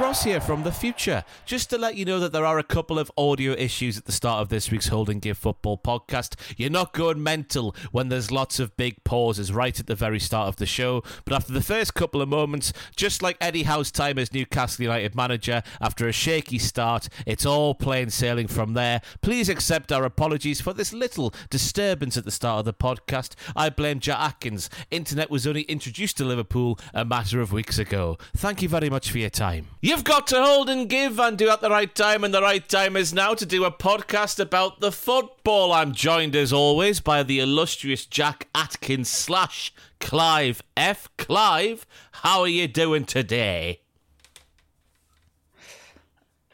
Ross here from the future. Just to let you know that there are a couple of audio issues at the start of this week's Hold and Give Football podcast. You're not going mental when there's lots of big pauses right at the very start of the show. But after the first couple of moments, just like Eddie Howe's time as Newcastle United manager, after a shaky start, it's all plain sailing from there. Please accept our apologies for this little disturbance at the start of the podcast. I blame Jack Atkins. Internet was only introduced to Liverpool a matter of weeks ago. Thank you very much for your time. You've got to hold and give and do at the right time, and the right time is now to do a podcast about the football. I'm joined as always by the illustrious Jack Atkins slash Clive F. Clive, how are you doing today?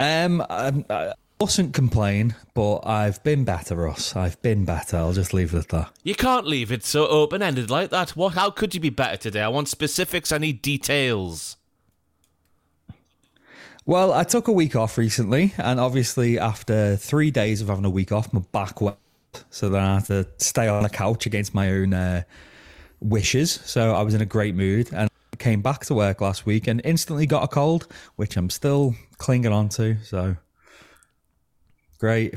Um, I, I mustn't complain, but I've been better, Ross. I've been better. I'll just leave it at that. You can't leave it so open ended like that. What? How could you be better today? I want specifics. I need details. Well, I took a week off recently, and obviously, after three days of having a week off, my back went. So then I had to stay on the couch against my own uh, wishes. So I was in a great mood and came back to work last week and instantly got a cold, which I'm still clinging on to. So great.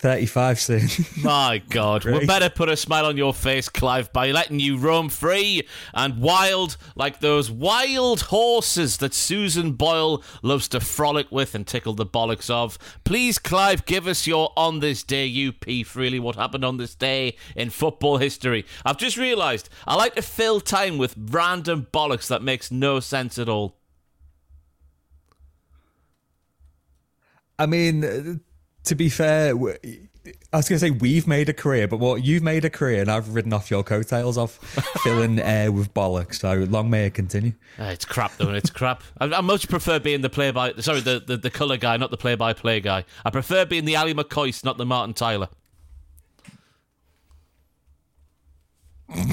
35 soon. My God. We better put a smile on your face, Clive, by letting you roam free and wild like those wild horses that Susan Boyle loves to frolic with and tickle the bollocks of. Please, Clive, give us your on this day, UP freely, what happened on this day in football history. I've just realised I like to fill time with random bollocks that makes no sense at all. I mean, to be fair, I was going to say we've made a career, but what you've made a career, and I've ridden off your coattails off filling air with bollocks. So long may it continue. Uh, it's crap, though. It's crap. I, I, much prefer being the play by. Sorry, the, the, the colour guy, not the play by play guy. I prefer being the Ally McCoist, not the Martin Tyler. I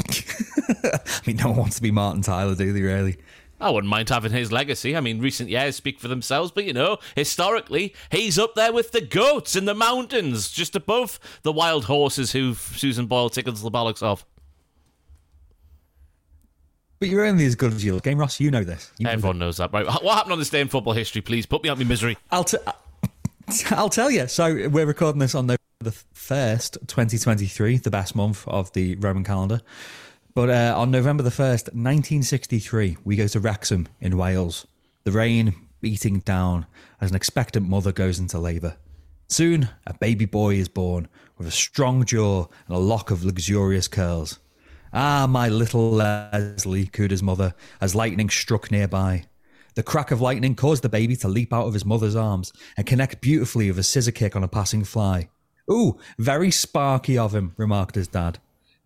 mean, no one wants to be Martin Tyler, do they? Really? I wouldn't mind having his legacy. I mean, recent years speak for themselves, but you know, historically, he's up there with the goats in the mountains, just above the wild horses who Susan Boyle tickles the bollocks of. But you're only as good as your game, eh, Ross. You know this. You know Everyone that. knows that, right? What happened on this day in football history? Please put me out of my misery. I'll t- I'll tell you. So we're recording this on the first, 2023, the best month of the Roman calendar. But uh, on November the 1st, 1963, we go to Wrexham in Wales. The rain beating down as an expectant mother goes into labour. Soon, a baby boy is born with a strong jaw and a lock of luxurious curls. Ah, my little Leslie, cooed his mother, as lightning struck nearby. The crack of lightning caused the baby to leap out of his mother's arms and connect beautifully with a scissor kick on a passing fly. Ooh, very sparky of him, remarked his dad.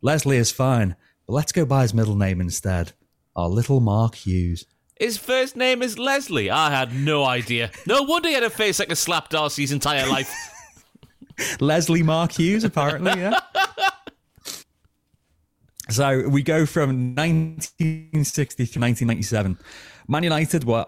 Leslie is fine, let's go by his middle name instead. Our little Mark Hughes. His first name is Leslie. I had no idea. No wonder he had a face like a slap Darcy's entire life. Leslie Mark Hughes, apparently, yeah. so we go from 1960 to 1997. Man United were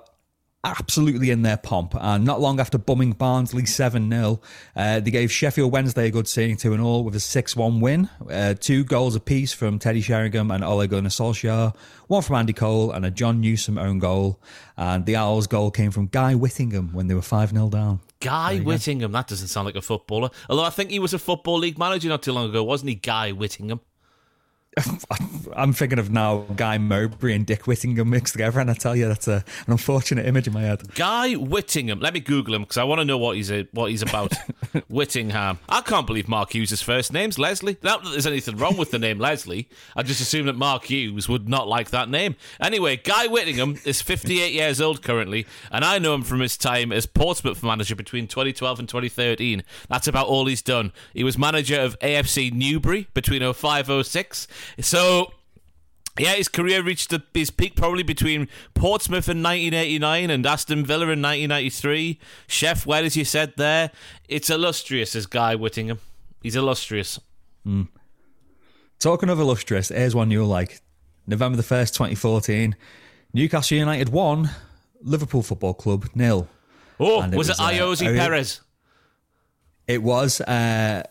absolutely in their pomp. And not long after bumming Barnsley 7 0, uh, they gave Sheffield Wednesday a good seeing 2 all with a 6 1 win. Uh, two goals apiece from Teddy Sheringham and Ole Gunnar Solskjaer, one from Andy Cole, and a Jon Newsome own goal. And the Owls' goal came from Guy Whittingham when they were 5 0 down. Guy Whittingham, that doesn't sound like a footballer. Although I think he was a Football League manager not too long ago, wasn't he, Guy Whittingham? I'm thinking of now Guy Mowbray and Dick Whittington mixed together, and I tell you that's a, an unfortunate image in my head. Guy Whittingham. Let me Google him because I want to know what he's a, what he's about. Whittingham. I can't believe Mark Hughes' first name's Leslie. Not that there's anything wrong with the name Leslie. I just assume that Mark Hughes would not like that name. Anyway, Guy Whittingham is 58 years old currently, and I know him from his time as Portsmouth manager between 2012 and 2013. That's about all he's done. He was manager of AFC Newbury between 05 06 so yeah, his career reached his peak probably between Portsmouth in 1989 and Aston Villa in 1993. Chef, well as you said there, it's illustrious as Guy Whittingham. He's illustrious. Mm. Talking of illustrious, here's one you'll like. November the 1st, 2014, Newcastle United won, Liverpool Football Club nil. Oh, was, it, was it Ayoze uh, Perez? It was. Uh,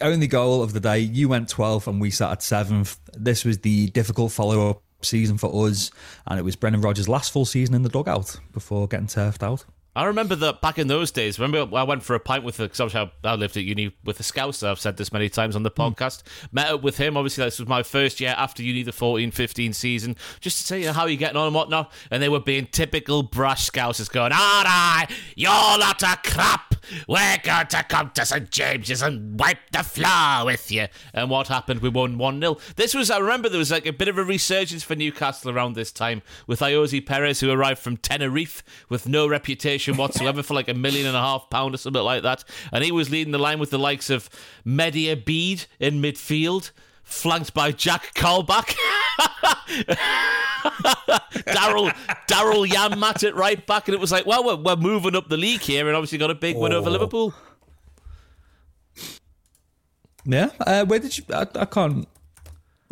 only goal of the day. You went 12th and we sat at 7th. This was the difficult follow up season for us, and it was Brendan Rodgers' last full season in the dugout before getting turfed out. I remember that back in those days. Remember, I went for a pint with because I, I lived at uni with the Scouser. I've said this many times on the hmm. podcast. Mm. Met up with him. Obviously, this was my first year after uni, the 14-15 season, just to see you know, how you getting on and whatnot. And they were being typical brash Scousers, going, "All right, you're lot of crap. We're going to come to St James's and wipe the floor with you." And what happened? We won one 0 This was, I remember, there was like a bit of a resurgence for Newcastle around this time with Ayoze Perez, who arrived from Tenerife with no reputation whatsoever for like a million and a half pound or something like that. And he was leading the line with the likes of Mehdi Abeid in midfield, flanked by Jack Colback. Daryl Daryl Janmaat at right back, and it was like, well, we're, we're moving up the league here, and obviously got a big win over oh. Liverpool. Yeah, uh, where did you? I, I can't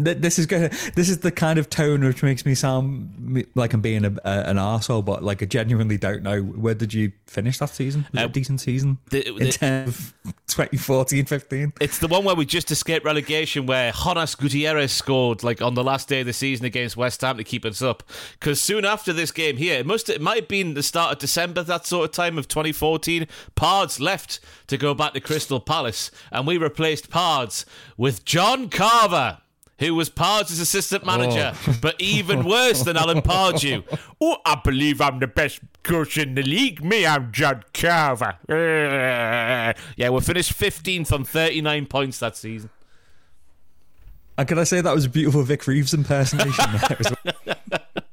this is good. This is the kind of tone which makes me sound like I'm being a, a, an asshole, but like I genuinely don't know. Where did you finish that season? Was uh, it a decent season the, the, in terms of 2014 15? It's the one where we just escaped relegation, where Jonas Gutierrez scored like on the last day of the season against West Ham to keep us up. Because soon after this game here, it must it might have been the start of December, that sort of time of 2014. Pards left to go back to Crystal Palace, and we replaced Pards with John Carver who was Pardews' assistant oh. manager, oh. but even worse than Alan Pardew. Oh, I believe I'm the best coach in the league. Me, I'm John Carver. yeah, we finished 15th on 39 points that season. And can I say that was a beautiful Vic Reeves impersonation?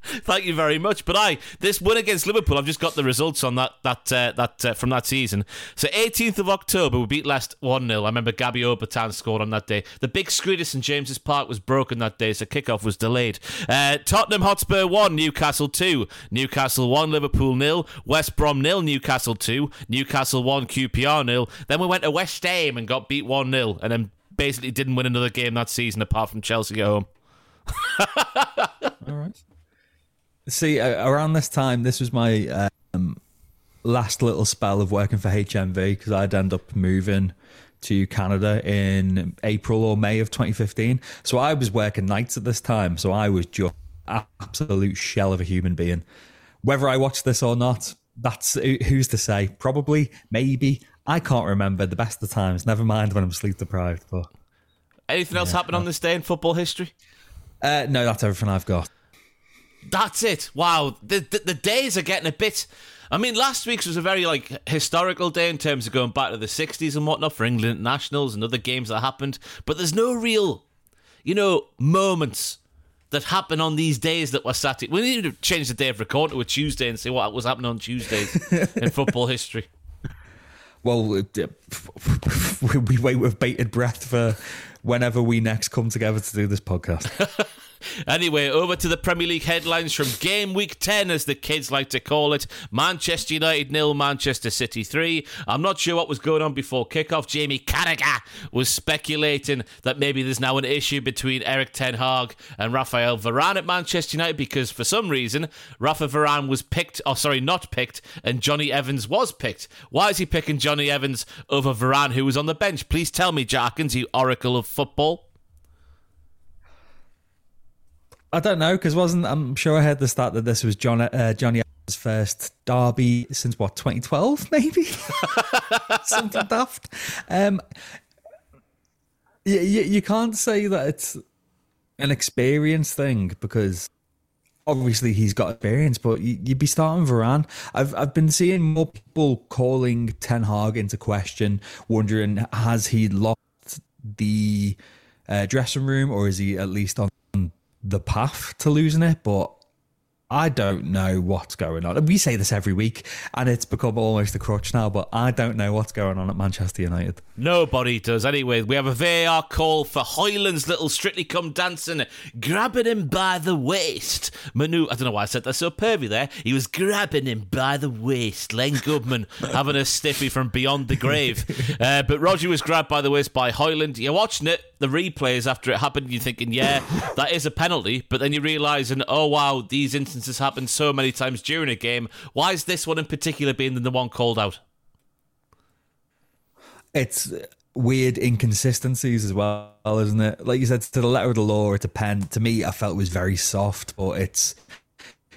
Thank you very much. But I, this win against Liverpool, I've just got the results on that that uh, that uh, from that season. So 18th of October, we beat Leicester 1 0. I remember Gabby Obertan scored on that day. The big screen at St James's Park was broken that day, so kickoff was delayed. Uh, Tottenham Hotspur 1, Newcastle 2. Newcastle 1, Liverpool nil. West Brom nil, Newcastle 2. Newcastle 1, QPR nil. Then we went to West Ham and got beat 1 0. And then basically didn't win another game that season apart from Chelsea at home. All right. See, uh, around this time, this was my um, last little spell of working for HMV because I'd end up moving to Canada in April or May of 2015. So I was working nights at this time. So I was just absolute shell of a human being. Whether I watched this or not, that's who's to say. Probably, maybe. I can't remember the best of times. Never mind when I'm sleep deprived. But anything else yeah, happen on this day in football history? Uh, no, that's everything I've got. That's it. Wow, the, the, the days are getting a bit. I mean, last week's was a very like historical day in terms of going back to the '60s and whatnot for England nationals and other games that happened. But there's no real, you know, moments that happen on these days that were sat. We need to change the day of record to a Tuesday and see what was happening on Tuesdays in football history. Well, uh, we wait with bated breath for whenever we next come together to do this podcast. Anyway, over to the Premier League headlines from game week 10, as the kids like to call it. Manchester United nil, Manchester City 3. I'm not sure what was going on before kickoff. Jamie Carragher was speculating that maybe there's now an issue between Erik Ten Hag and Raphael Varane at Manchester United because for some reason, Rafa Varane was picked, or sorry, not picked, and Jonny Evans was picked. Why is he picking Jonny Evans over Varane, who was on the bench? Please tell me, Jarkins, you oracle of football. I don't know because wasn't I'm sure I heard the start that this was John uh, Evans' first derby since what 2012 maybe something daft. Um, you, you, you can't say that it's an experience thing because obviously he's got experience, but you, would be starting Varane. I've I've been seeing more people calling Ten Hag into question, wondering has he lost the uh, dressing room or is he at least on the path to losing it, but I don't know what's going on. We say this every week, and it's become almost a crutch now, but I don't know what's going on at Manchester United. Nobody does. Anyway, we have a VAR call for Højlund's little Strictly Come Dancing, grabbing him by the waist. Manu, I don't know why I said that so pervy there. He was grabbing him by the waist. Len Goodman having a stiffy from beyond the grave. Uh, but Rodri was grabbed by the waist by Højlund. You're watching it, the replays after it happened, you're thinking, yeah, that is a penalty. But then you're realising, oh wow, these instances instances happened so many times during a game. Why is this one in particular being the one called out? It's weird inconsistencies as well, isn't it? Like you said, to the letter of the law, it's a pen. To me, I felt it was very soft, but it's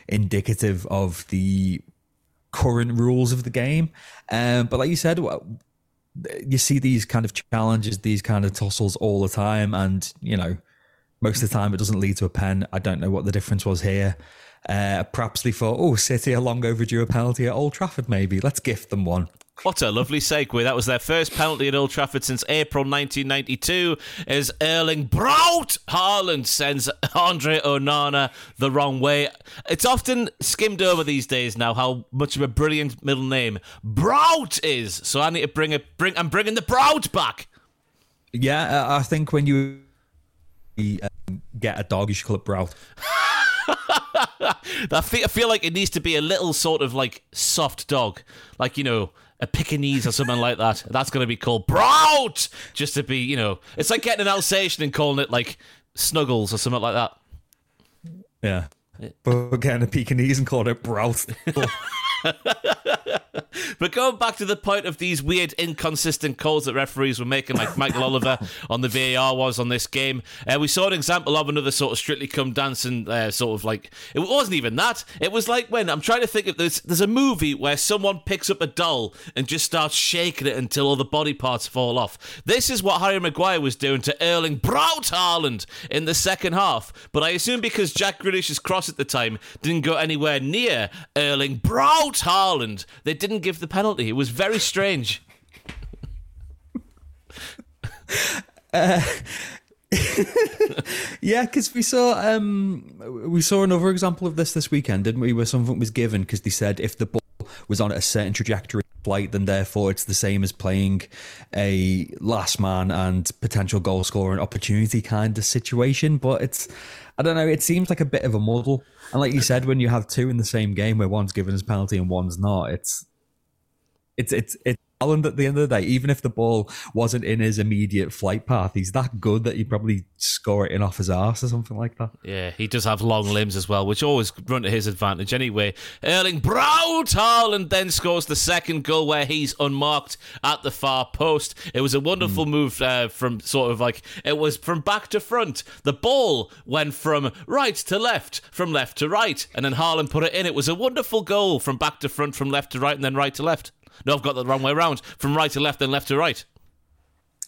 indicative of the current rules of the game. Um, but like you said, you see these kind of challenges, these kind of tussles all the time, and you know, most of the time it doesn't lead to a pen. I don't know what the difference was here. Uh, perhaps they thought, oh, City are long overdue a penalty at Old Trafford, maybe. Let's gift them one. What a lovely segue. That was their first penalty at Old Trafford since April 1992 as Erling Braut Haaland sends Andre Onana the wrong way. It's often skimmed over these days now how much of a brilliant middle name Braut is. So I need to bring it. Bring. I'm bringing the Braut back. Yeah, I think when you um, get a dog, you should call it Braut. I feel like it needs to be a little sort of like soft dog, like you know a Pekingese or something like that. That's going to be called Braut, just to be, you know, it's like getting an Alsatian and calling it like Snuggles or something like that. Yeah. But getting a Pekingese and calling it Braut. but going back to the point of these weird, inconsistent calls that referees were making, like Michael Oliver on the VAR was on this game, uh, we saw an example of another sort of strictly come dancing, uh, sort of like it wasn't even that. It was like when I'm trying to think of this. There's a movie where someone picks up a doll and just starts shaking it until all the body parts fall off. This is what Harry Maguire was doing to Erling Braut Haaland in the second half. But I assume because Jack Grealish's cross at the time didn't go anywhere near Erling Braut Haaland, they didn't give the penalty. It was very strange. uh, yeah, because we saw um, we saw another example of this this weekend, didn't we? Where something was given because they said if the ball was on a certain trajectory flight, then therefore it's the same as playing a last man and potential goal scoring opportunity kind of situation. But it's I don't know. It seems like a bit of a muddle. And like you said, when you have two in the same game where one's given as penalty and one's not, it's it's it's it's Haaland at the end of the day, even if the ball wasn't in his immediate flight path, he's that good that he'd probably score it in off his arse or something like that. Yeah, he does have long limbs as well, which always run to his advantage anyway. Erling Braut Haaland then scores the second goal where he's unmarked at the far post. It was a wonderful mm. move uh, from sort of like, it was from back to front. The ball went from right to left, from left to right, and then Haaland put it in. It was a wonderful goal from back to front, from left to right, and then right to left. No, I've got the wrong way around. From right to left, then left to right.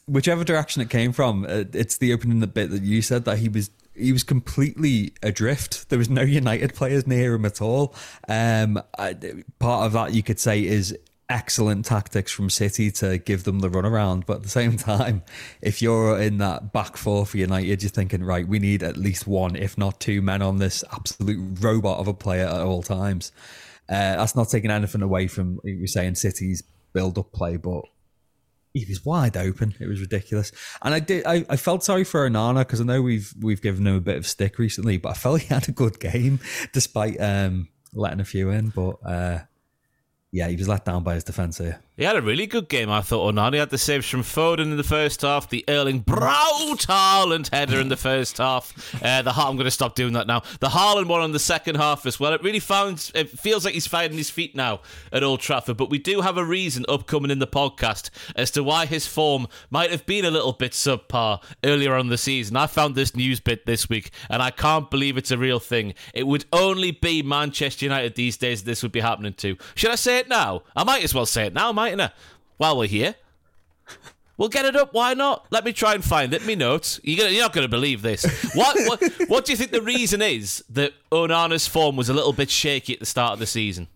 Whichever direction it came from, uh, it's the opening the bit that you said that he was he was completely adrift. There was no United players near him at all. Um, I, part of that you could say is excellent tactics from City to give them the runaround. But at the same time, if you're in that back four for United, you're thinking, right, we need at least one, if not two men on this absolute robot of a player at all times. Uh, that's not taking anything away from you're saying City's build up play, but he was wide open. It was ridiculous, and I did. I, I felt sorry for Onana because I know we've we've given him a bit of stick recently, but I felt he had a good game despite um, letting a few in. But uh, yeah, he was let down by his defence here. He had a really good game, I thought. Onana He had the saves from Foden in the first half, the Erling Braut Haaland header in the first half. Uh, the I'm going to stop doing that now. The Haaland one in the second half as well. It really found. It feels like he's finding his feet now at Old Trafford. But we do have a reason upcoming in the podcast as to why his form might have been a little bit subpar earlier on the season. I found this news bit this week, and I can't believe it's a real thing. It would only be Manchester United these days this would be happening to. Should I say it now? I might as well say it now mightn't I? While we're here. We'll get it up. Why not? Let me try and find it. Me notes. You're, gonna, you're not going to believe this. What, what? What do you think the reason is that Onana's form was a little bit shaky at the start of the season?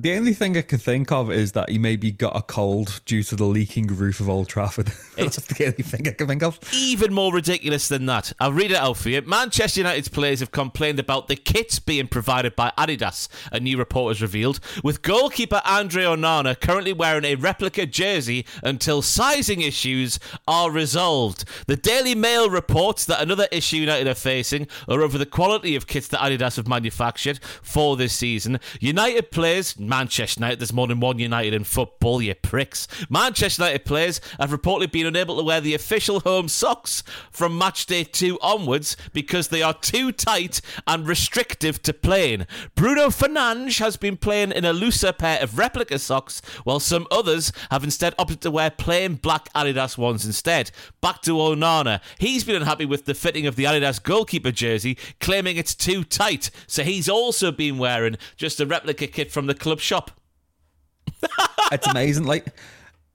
The only thing I can think of is that he maybe got a cold due to the leaking roof of Old Trafford. That's the only thing I can think of. Even more ridiculous than that. I'll read it out for you. Manchester United's players have complained about the kits being provided by Adidas, a new report has revealed, with goalkeeper Andre Onana currently wearing a replica jersey until sizing issues are resolved. The Daily Mail reports that another issue United are facing are over the quality of kits that Adidas have manufactured for this season. United players Manchester United. There's more than one United in football, you pricks. Manchester United players have reportedly been unable to wear the official home socks from match day two onwards because they are too tight and restrictive to playing. Bruno Fernandes has been playing in a looser pair of replica socks, while some others have instead opted to wear plain black Adidas ones instead. Back to Onana. He's been unhappy with the fitting of the Adidas goalkeeper jersey, claiming it's too tight. So he's also been wearing just a replica kit from the club shop. it's amazing. Like,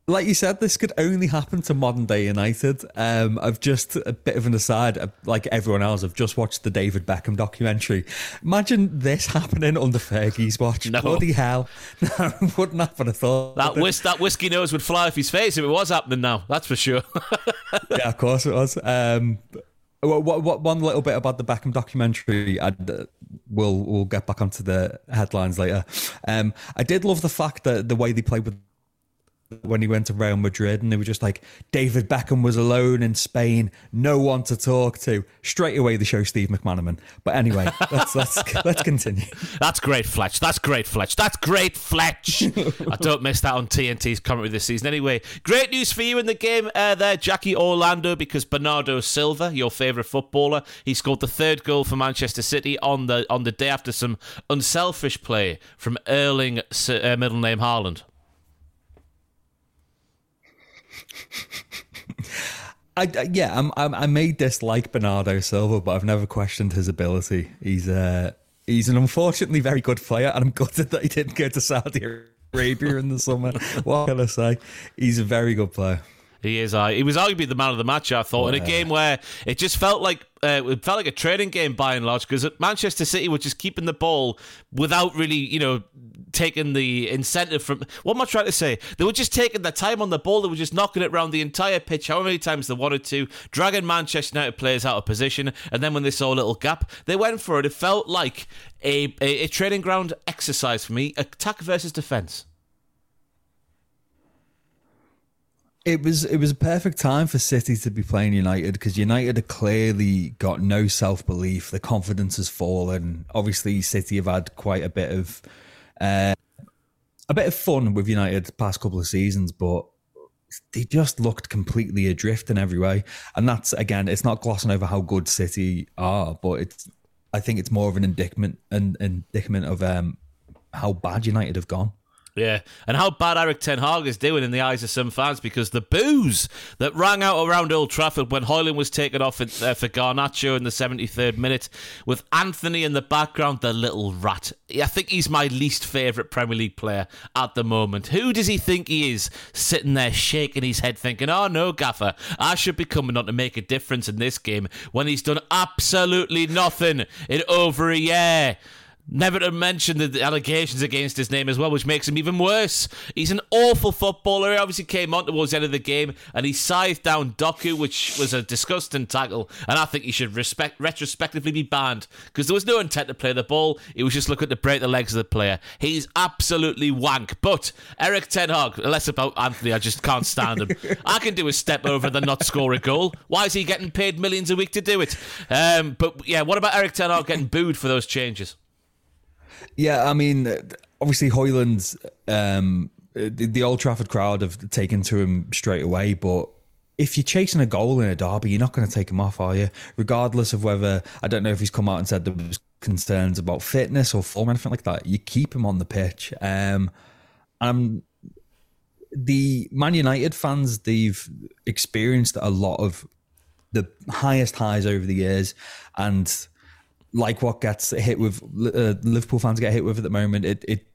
like you said, this could only happen to modern day United. Um, I've just a bit of an aside, uh, like everyone else, I've just watched the David Beckham documentary. Imagine this happening under Fergie's watch. No. Bloody hell! No, wouldn't happen at all. That whis- that whiskey nose would fly off his face if it was happening now. That's for sure. yeah, of course it was. Um, what, what, one little bit about the Beckham documentary. I'd, uh, we'll we'll get back onto the headlines later. Um, I did love the fact that the way they played with when he went to Real Madrid and they were just like David Beckham was alone in Spain, no one to talk to. Straight away the show Steve McManaman. But anyway, let's let's let's continue. That's great, Fletch. That's great, Fletch. That's great, Fletch. I don't miss that on TNT's commentary this season. Anyway, great news for you in the game uh, there, Jackie Orlando, because Bernardo Silva, your favourite footballer, he scored the third goal for Manchester City on the on the day after some unselfish play from Erling, uh, middle name Haaland. I, I, yeah, I'm, I'm, i may dislike Bernardo Silva, but I've never questioned his ability. He's uh, he's an unfortunately very good player, and I'm gutted that he didn't go to Saudi Arabia in the summer. What can I say? He's a very good player. He is. Uh, he was arguably the man of the match. I thought in a game where it just felt like uh, it felt like a training game by and large because Manchester City were just keeping the ball without really, you know, taking the incentive from. What am I trying to say? They were just taking their time on the ball. They were just knocking it around the entire pitch, however many times they wanted to, dragging Manchester United players out of position. And then when they saw a little gap, they went for it. It felt like a, a, a training ground exercise for me, attack versus defence. It was it was a perfect time for City to be playing United because United have clearly got no self belief. The confidence has fallen. Obviously, City have had quite a bit of uh, a bit of fun with United the past couple of seasons, but they just looked completely adrift in every way. And that's again, it's not glossing over how good City are, but it's I think it's more of an indictment an indictment of um, how bad United have gone. Yeah, and how bad Erik Ten Hag is doing in the eyes of some fans because the boos that rang out around Old Trafford when Højlund was taken off uh, for Garnacho in the 73rd minute, with Antony in the background, the little rat. I think he's my least favourite Premier League player at the moment. Who does he think he is, sitting there shaking his head, thinking, "Oh no, Gaffer, I should be coming on to make a difference in this game," when he's done absolutely nothing in over a year? Never to mention the allegations against his name as well, which makes him even worse. He's an awful footballer. He obviously came on towards the end of the game and he scythed down Doku, which was a disgusting tackle. And I think he should respect retrospectively be banned because there was no intent to play the ball. He was just looking to break the legs of the player. He's absolutely wank. But Erik Ten Hag, less about Antony, I just can't stand him. I can do a step over than not score a goal. Why is he getting paid millions a week to do it? Um, but yeah, what about Erik Ten Hag getting booed for those changes? Yeah, I mean, obviously Højlund's um, the, the Old Trafford crowd have taken to him straight away, but if you're chasing a goal in a derby, you're not going to take him off, are you? Regardless of whether I don't know if he's come out and said there was concerns about fitness or form, or anything like that. You keep him on the pitch. Um, um, the Man United fans they've experienced a lot of the highest highs over the years, and like what gets hit with uh, Liverpool fans get hit with at the moment. It it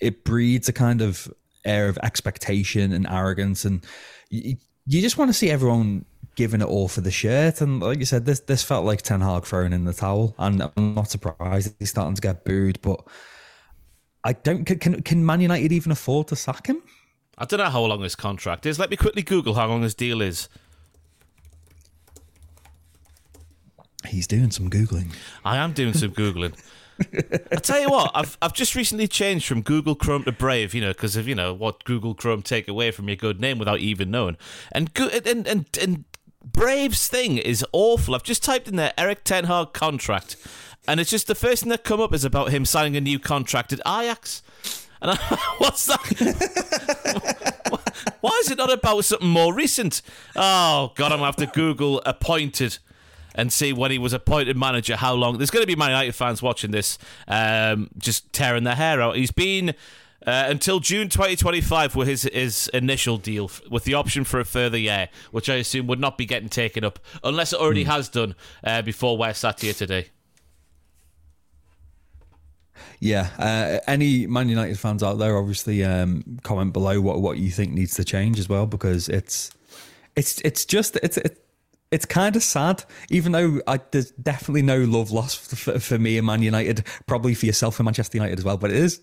it breeds a kind of air of expectation and arrogance, and you, you just want to see everyone giving it all for the shirt. And like you said, this this felt like Ten Hag throwing in the towel, and I'm not surprised he's starting to get booed. But I don't can can Man United even afford to sack him? I don't know how long his contract is. Let me quickly Google how long his deal is. He's doing some googling. I am doing some googling. I tell you what, I've I've just recently changed from Google Chrome to Brave, you know, because of you know what Google Chrome take away from your good name without even knowing. And and and and Brave's thing is awful. I've just typed in there Erik Ten Hag contract, and it's just the first thing that come up is about him signing a new contract at Ajax. And I, what's that? Why is it not about something more recent? Oh God, I'm gonna have to Google appointed and see when he was appointed manager. How long? There's going to be Man United fans watching this, um, just tearing their hair out. He's been. Uh, until June 2025 with his his initial deal with the option for a further year, which I assume would not be getting taken up unless it already mm. has done uh, before we're sat here today. Yeah, uh, any Man United fans out there, obviously, um, comment below what what you think needs to change as well, because it's it's it's just it's it, it's kind of sad, even though I, there's definitely no love lost for, for me and Man United, probably for yourself and Manchester United as well. But it is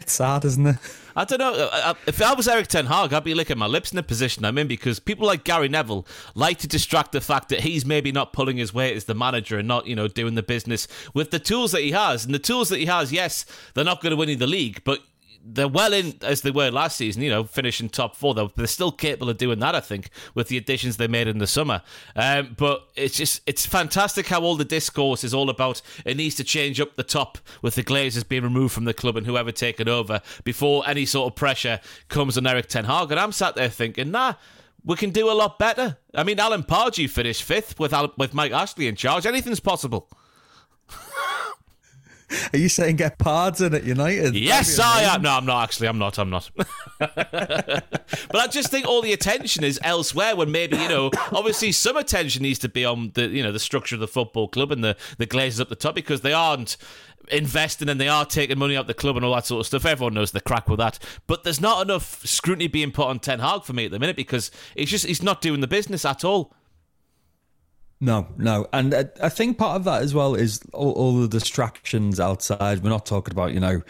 it's sad, isn't it? I don't know. If I was Erik Ten Hag, I'd be licking my lips in the position I'm in because people like Gary Neville like to distract the fact that he's maybe not pulling his weight as the manager and not, you know, doing the business with the tools that he has. And the tools that he has, yes, they're not going to win the league, but they're well in as they were last season, you know, finishing top four. They're, they're still capable of doing that, I think, with the additions they made in the summer. Um, but it's just, it's fantastic how all the discourse is all about it needs to change up the top with the Glazers being removed from the club and whoever taken over before any sort of pressure comes on Erik Ten Hag. And I'm sat there thinking, nah, we can do a lot better. I mean, Alan Pardew finished fifth with, with Mike Ashley in charge. Anything's possible. Are you saying get Pards in at United? Yes, I am. No, I'm not actually. I'm not. I'm not. but I just think all the attention is elsewhere. When maybe you know, obviously, some attention needs to be on the you know the structure of the football club and the the Glazers up the top because they aren't investing and they are taking money out the club and all that sort of stuff. Everyone knows the crack with that. But there's not enough scrutiny being put on Ten Hag for me at the minute because it's just he's not doing the business at all. No, no, and I, think part of that as well is all, all, the distractions outside. We're not talking about you know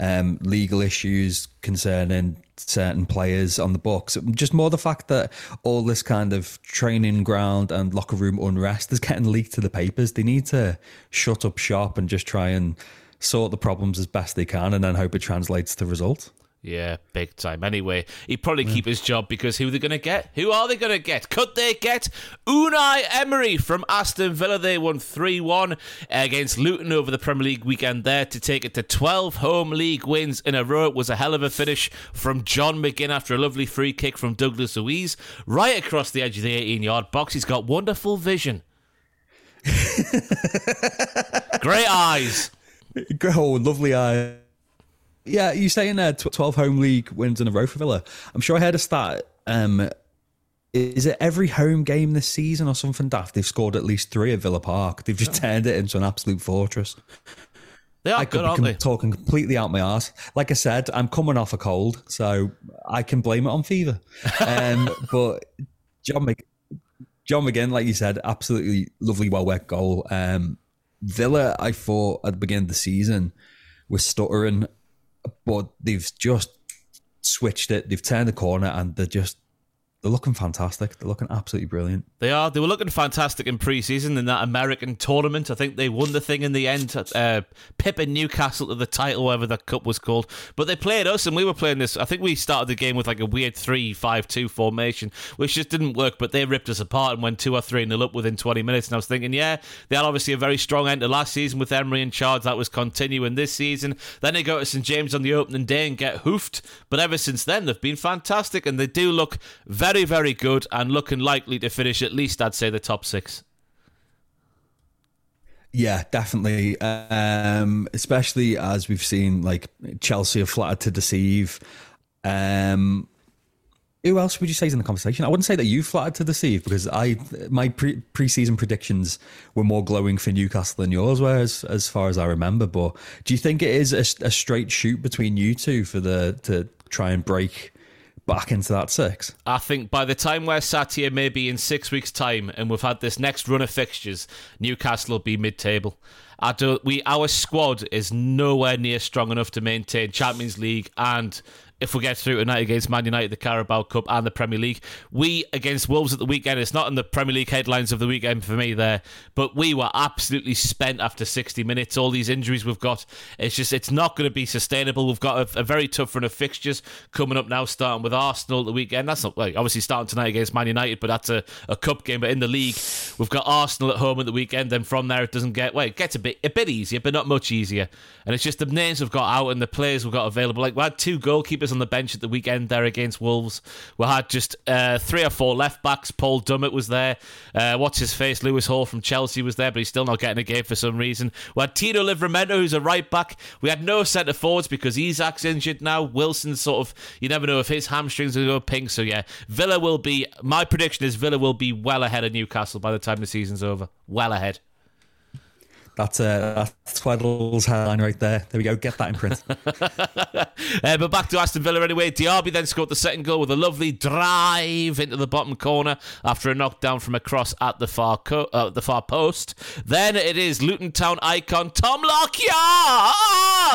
um, legal issues concerning certain players on the books. Just more the fact that all this kind of training ground and locker room unrest is getting leaked to the papers. They need to shut up shop and just try and sort the problems as best they can, and then hope it translates to results. Yeah, big time. Anyway, he'd probably keep his job because who are they going to get? Who are they going to get? Could they get Unai Emery from Aston Villa? They won 3 1 against Luton over the Premier League weekend there to take it to 12 home league wins in a row. It was a hell of a finish from John McGinn after a lovely free kick from Douglas Luiz right across the edge of the 18 yard box. He's got wonderful vision. Great eyes. Oh, lovely eyes. Yeah, you're saying uh, 12 home league wins in a row for Villa. I'm sure I heard a stat. Um, is it every home game this season or something daft? They've scored at least three at Villa Park. They've just turned it into an absolute fortress. They are I good, aren't they? Talking completely out my ass. Like I said, I'm coming off a cold, so I can blame it on fever. Um, but John, Mc, John McGinn, like you said, absolutely lovely, well worked goal. Um, Villa, I thought at the beginning of the season was stuttering but they've just switched it. They've turned the corner and they're just they're looking fantastic. They're looking absolutely brilliant. They are. They were looking fantastic in pre-season in that American tournament. I think they won the thing in the end. Uh, Newcastle to the title, whatever the cup was called. But they played us, and we were playing this. I think we started the game with like a weird three-five-two formation, which just didn't work. But they ripped us apart and went two or three nil up within 20 minutes. And I was thinking, yeah, they had obviously a very strong end to last season with Emery in charge. That was continuing this season. Then they go to St James on the opening day and get hoofed. But ever since then, they've been fantastic, and they do look very very, very good and looking likely to finish at least, I'd say, the top six. Yeah, definitely. Um, especially as we've seen, like Chelsea have flattered to deceive. Um, who else would you say is in the conversation? I wouldn't say that you flattered to deceive because I my pre preseason predictions were more glowing for Newcastle than yours were, as, as far as I remember. But do you think it is a, a straight shoot between you two for the to try and break back into that six. I think by the time we're sat here, maybe in six weeks' time, and we've had this next run of fixtures, Newcastle will be mid-table. I don't. We our squad is nowhere near strong enough to maintain Champions League and if we get through tonight against Man United, the Carabao Cup, and the Premier League. We against Wolves at the weekend. It's not in the Premier League headlines of the weekend for me there, but we were absolutely spent after 60 minutes. All these injuries we've got, it's just it's not going to be sustainable. We've got a, a, very tough run of fixtures coming up now, starting with Arsenal at the weekend. That's not like obviously starting tonight against Man United, but that's a, a cup game. But in the league, we've got Arsenal at home at the weekend. Then from there, it doesn't get well, it gets a bit a bit easier, but not much easier. And it's just the names we've got out and the players we've got available. Like we had two goalkeepers on the bench at the weekend there against Wolves. We had just uh, three or four left backs. Paul Dummett was there. Uh, what's his face? Lewis Hall from Chelsea was there, but he's still not getting a game for some reason. We had Tino Livramento, who's a right back. We had no centre forwards because Isak's injured now. Wilson's sort of you never know if his hamstrings will go pink. So yeah, Villa will be. My prediction is Villa will be well ahead of Newcastle by the time the season's over. Well ahead. That's uh, that's Twaddle's headline right there. There we go. Get that in print. uh, but back to Aston Villa anyway. Diaby then scored the second goal with a lovely drive into the bottom corner after a knockdown from a cross at the far co- uh, the far post. Then it is Luton Town icon Tom Lockyer,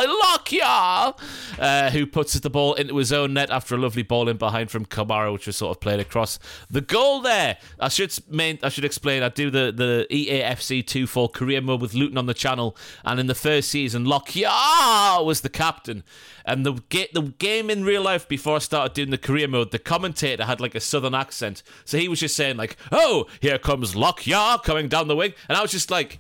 Lockyer, uh, who puts the ball into his own net after a lovely ball in behind from Kamara, which was sort of played across the goal there. I should main, I should explain. I do the the EAFC two four career mode with Luton Luton on the channel, and in the first season, Lockyer was the captain. And the ga- the game in real life before I started doing the career mode, the commentator had like a southern accent, so he was just saying like, "Oh, here comes Lockyer coming down the wing," and I was just like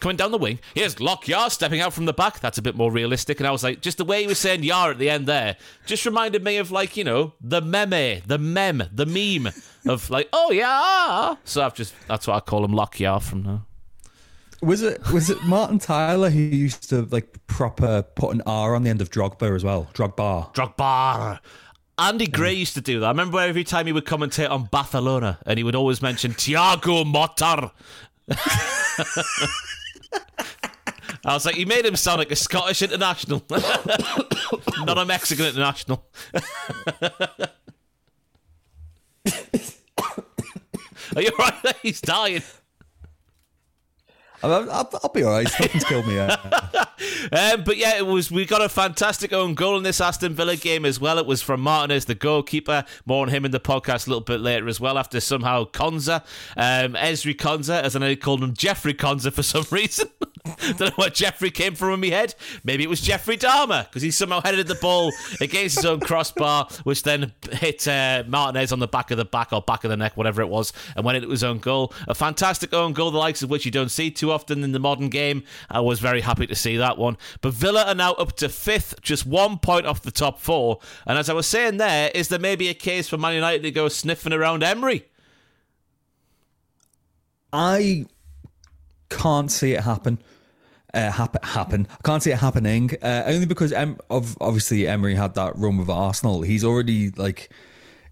coming down the wing. Here's Lockyer stepping out from the back. That's a bit more realistic. And I was like, just the way he was saying Yar at the end there, just reminded me of like, you know, the meme, the meme, the meme of like, oh yeah. So I've just, that's what I call him Lockyer from now. Was it was it Martin Tyler who used to like proper put an R on the end of Drogba as well? Drogba. Drogba. Andy Gray used to do that. I remember every time he would commentate on Barcelona and he would always mention Thiago Motta. I was like, he made him sound like a Scottish international, not a Mexican international. Are you right? He's dying. I'll, I'll, I'll be all right. Nothing's killed me um, but yeah, it was. We got a fantastic own goal in this Aston Villa game as well. It was from Martinez, the goalkeeper. More on him in the podcast a little bit later as well. After somehow Konsa, um, Ezri Konsa, as I know called him Jeffrey Konsa for some reason. Don't know where Jeffrey came from in my head. Maybe it was Jeffrey Dahmer because he somehow headed the ball against his own crossbar, which then hit uh, Martinez on the back of the back or back of the neck, whatever it was, and went into his own goal. A fantastic own goal, the likes of which you don't see too often in the modern game. I was very happy to see that one. But Villa are now up to fifth, just one point off the top four. And as I was saying there, is there maybe a case for Man United to go sniffing around Emery? I can't see it happen. Uh, happen, happen. I can't see it happening. Uh, only because em- of obviously Emery had that run with Arsenal. He's already like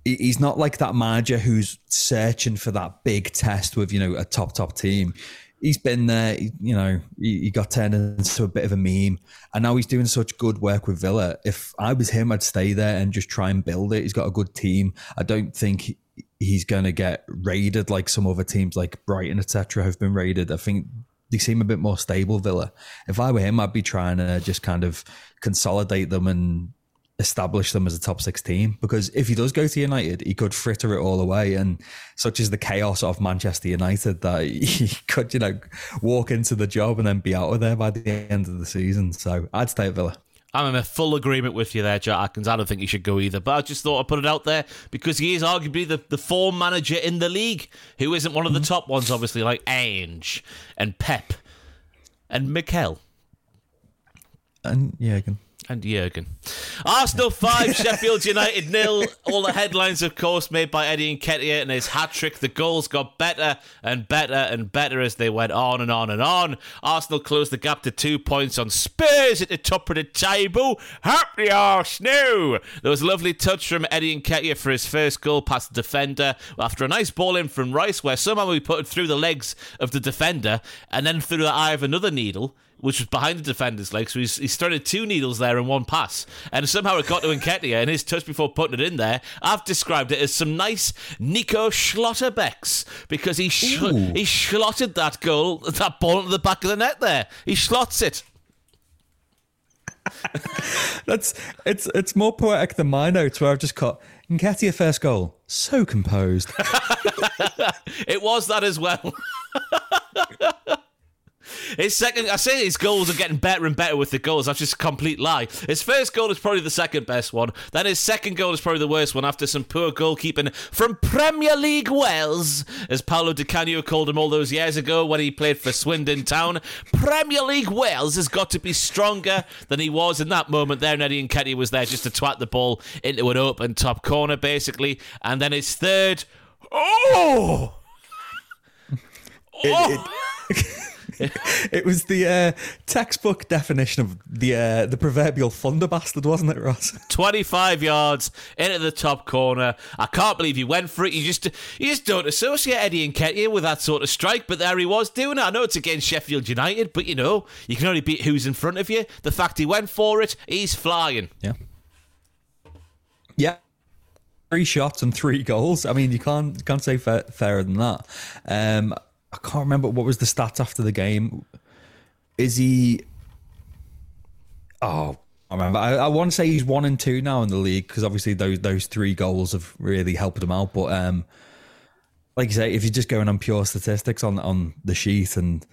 he's not like that manager who's searching for that big test with you know a top top team. He's been there, you know. He, he got turned into a bit of a meme, and now he's doing such good work with Villa. If I was him, I'd stay there and just try and build it. He's got a good team. I don't think he's going to get raided like some other teams, like Brighton, etc., have been raided. I think they seem a bit more stable, Villa. If I were him, I'd be trying to just kind of consolidate them and establish them as a top six team. Because if he does go to United, he could fritter it all away. And such is the chaos of Manchester United that he could, you know, walk into the job and then be out of there by the end of the season. So I'd stay at Villa. I'm in full agreement with you there, Jack Atkins. I don't think he should go either. But I just thought I'd put it out there because he is arguably the, the form manager in the league who isn't one of the top ones, obviously, like Ange and Pep and Mikel. And Jurgen and Jurgen. Arsenal 5, Sheffield United nil. All the headlines, of course, made by Eddie and Nketiah and his hat trick. The goals got better and better and better as they went on and on and on. Arsenal closed the gap to two points on Spurs at the top of the table. Happy Arsenal! There was a lovely touch from Eddie and Nketiah for his first goal past the defender after a nice ball in from Rice, where somehow we put it through the legs of the defender and then through the eye of another needle which was behind the defender's leg. So he's, he started two needles there in one pass. And somehow it got to Nketiah and his touch before putting it in there. I've described it as some nice Nico Schlotterbecks because he sh- he slotted that goal, that ball into the back of the net there. He slots it. That's it's it's more poetic than my notes where I've just got Nketiah first goal. So composed. it was that as well. His second, I say his goals are getting better and better with the goals. That's just a complete lie. His first goal is probably the second best one. Then his second goal is probably the worst one after some poor goalkeeping from Premier League Wales, as Paolo Di Canio called him all those years ago when he played for Swindon Town. Premier League Wales has got to be stronger than he was in that moment there. And Eddie Nketiah was there just to twat the ball into an open top corner, basically. And then his third. Oh! It, it, oh! it was the uh, textbook definition of the uh, the proverbial thunder bastard, wasn't it, Ross? 25 yards into the top corner. I can't believe he went for it. You just you just don't associate Eddie and Nketiah with that sort of strike, but there he was doing it. I know it's against Sheffield United, but you know, you can only beat who's in front of you. The fact he went for it, he's flying. Yeah. Yeah. Three shots and three goals. I mean, you can't can't say fa- fairer than that. Um, I can't remember what was the stats after the game. Is he? Oh, I remember. I, I want to say he's one and two now in the league because obviously those those three goals have really helped him out. But um, like you say, if you're just going on pure statistics on on the sheet and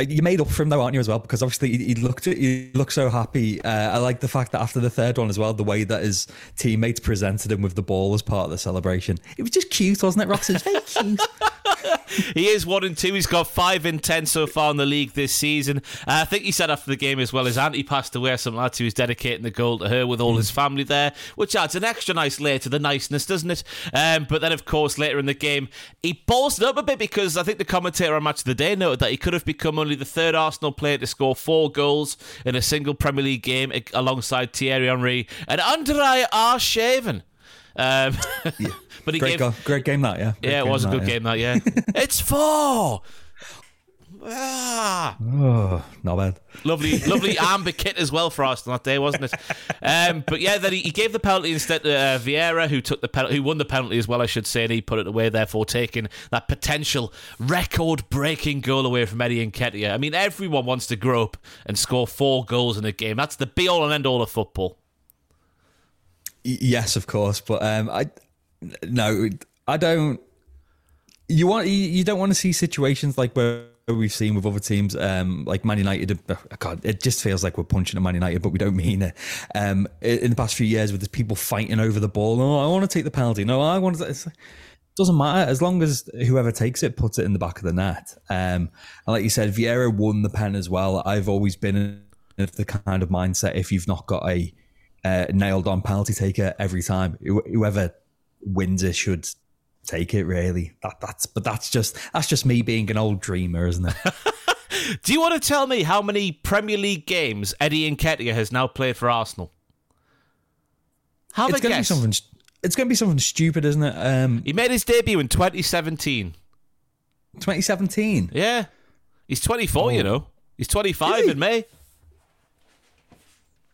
uh, you made up for him though, aren't you, as well? Because obviously he, looked he looked so happy. Uh, I like the fact that after the third one as well, the way that his teammates presented him with the ball as part of the celebration, it was just cute, wasn't it, Ross? It was very cute. he is one and two. He's got five in ten so far in the league this season. Uh, I think he said after the game as well. His auntie passed away. Some lads who was dedicating the goal to her with all his family there, which adds an extra nice layer to the niceness, doesn't it? Um, but then, of course, later in the game, he bolstered up a bit because I think the commentator on Match of the Day noted that he could have become only the third Arsenal player to score four goals in a single Premier League game alongside Thierry Henry and Andre Arshavin. Um, yeah. But he great, gave, go- great game that, yeah. Great yeah, it was a good that, game that, yeah. it's four. Ah. Oh, not bad. Lovely, lovely amber kit as well for Arsenal that day, wasn't it? Um, but yeah, then he, he, gave the penalty instead to uh, Vieira, who took the penalty, who won the penalty as well, I should say, and he put it away, therefore taking that potential record-breaking goal away from Eddie Nketiah. I mean, everyone wants to grow up and score four goals in a game. That's the be-all and end-all of football. Yes, of course, but um, I no, I don't. You want you, don't want to see situations like where we've seen with other teams, um, like Man United. Uh, God, it just feels like we're punching at Man United, but we don't mean it. Um, in the past few years, with people fighting over the ball. Oh, I want to take the penalty. No, I want to. It doesn't matter as long as whoever takes it puts it in the back of the net. Um, and like you said, Vieira won the pen as well. I've always been in the kind of mindset if you've not got a uh, nailed on penalty taker every time, whoever wins it should take it. Really, that that's but that's just that's just me being an old dreamer, isn't it? Do you want to tell me how many Premier League games Eddie Nketiah has now played for Arsenal? Have it's a guess. something, it's going to be something stupid, isn't it? Um, he made his debut in 2017. 2017? Yeah. He's 24, oh. you know. He's 25 he? in May.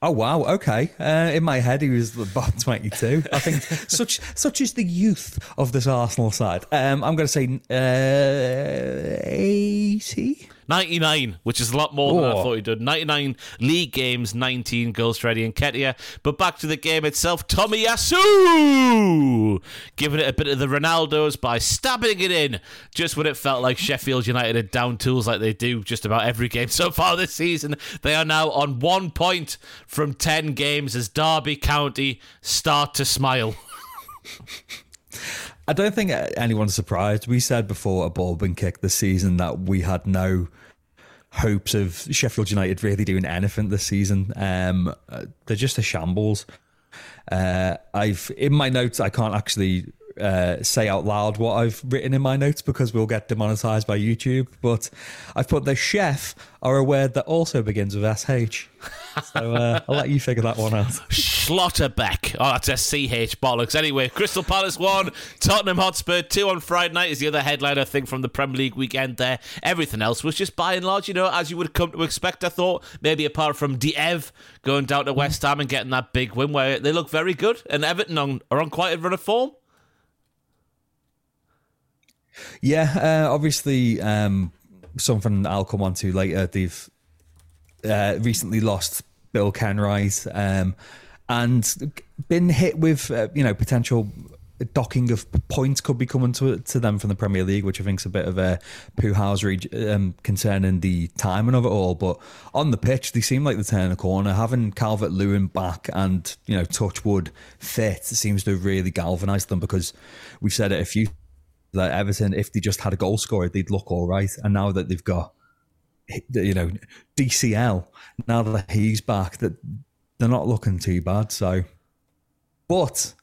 Oh wow! Okay, uh, in my head he was about twenty-two. I think such such is the youth of this Arsenal side. Um, I'm going to say uh, eighty. 99, which is a lot more than I thought he did. 99 league games, 19 goals for Eddie Nketiah. But back to the game itself, Tomiyasu giving it a bit of the Ronaldos by stabbing it in just when it felt like Sheffield United had down tools like they do just about every game so far this season. They are now on one point from 10 games as Derby County start to smile. I don't think anyone's surprised. We said before a ball been kicked this season that we had no hopes of Sheffield United really doing anything this season. Um, they're just a shambles. Uh, I've in my notes I can't actually uh, say out loud what I've written in my notes because we'll get demonetized by YouTube. But I've put the chef are a word that also begins with sh. So uh, I'll let you figure that one out. Schlotterbeck. Oh, that's a CH bollocks. Anyway, Crystal Palace 1, Tottenham Hotspur 2 on Friday night is the other headline, I think, from the Premier League weekend there. Everything else was just by and large, you know, as you would come to expect, I thought. Maybe apart from Diev going down to West Ham and getting that big win where they look very good. And Everton on, are on quite a run of form. Yeah, uh, obviously, um, something I'll come on to later. They've uh, recently lost Bill Kenwright um, and been hit with uh, you know potential docking of points could be coming to to them from the Premier League, which I think is a bit of a poo housery um, concerning the timing of it all. But on the pitch, they seem like they're turning a corner. Having Calvert Lewin back and you know Touchwood fit seems to have really galvanised them because we've said it a few that Everton, if they just had a goal scorer, they'd look all right. And now that they've got you know DCL, now that he's back, that they're not looking too bad. So, but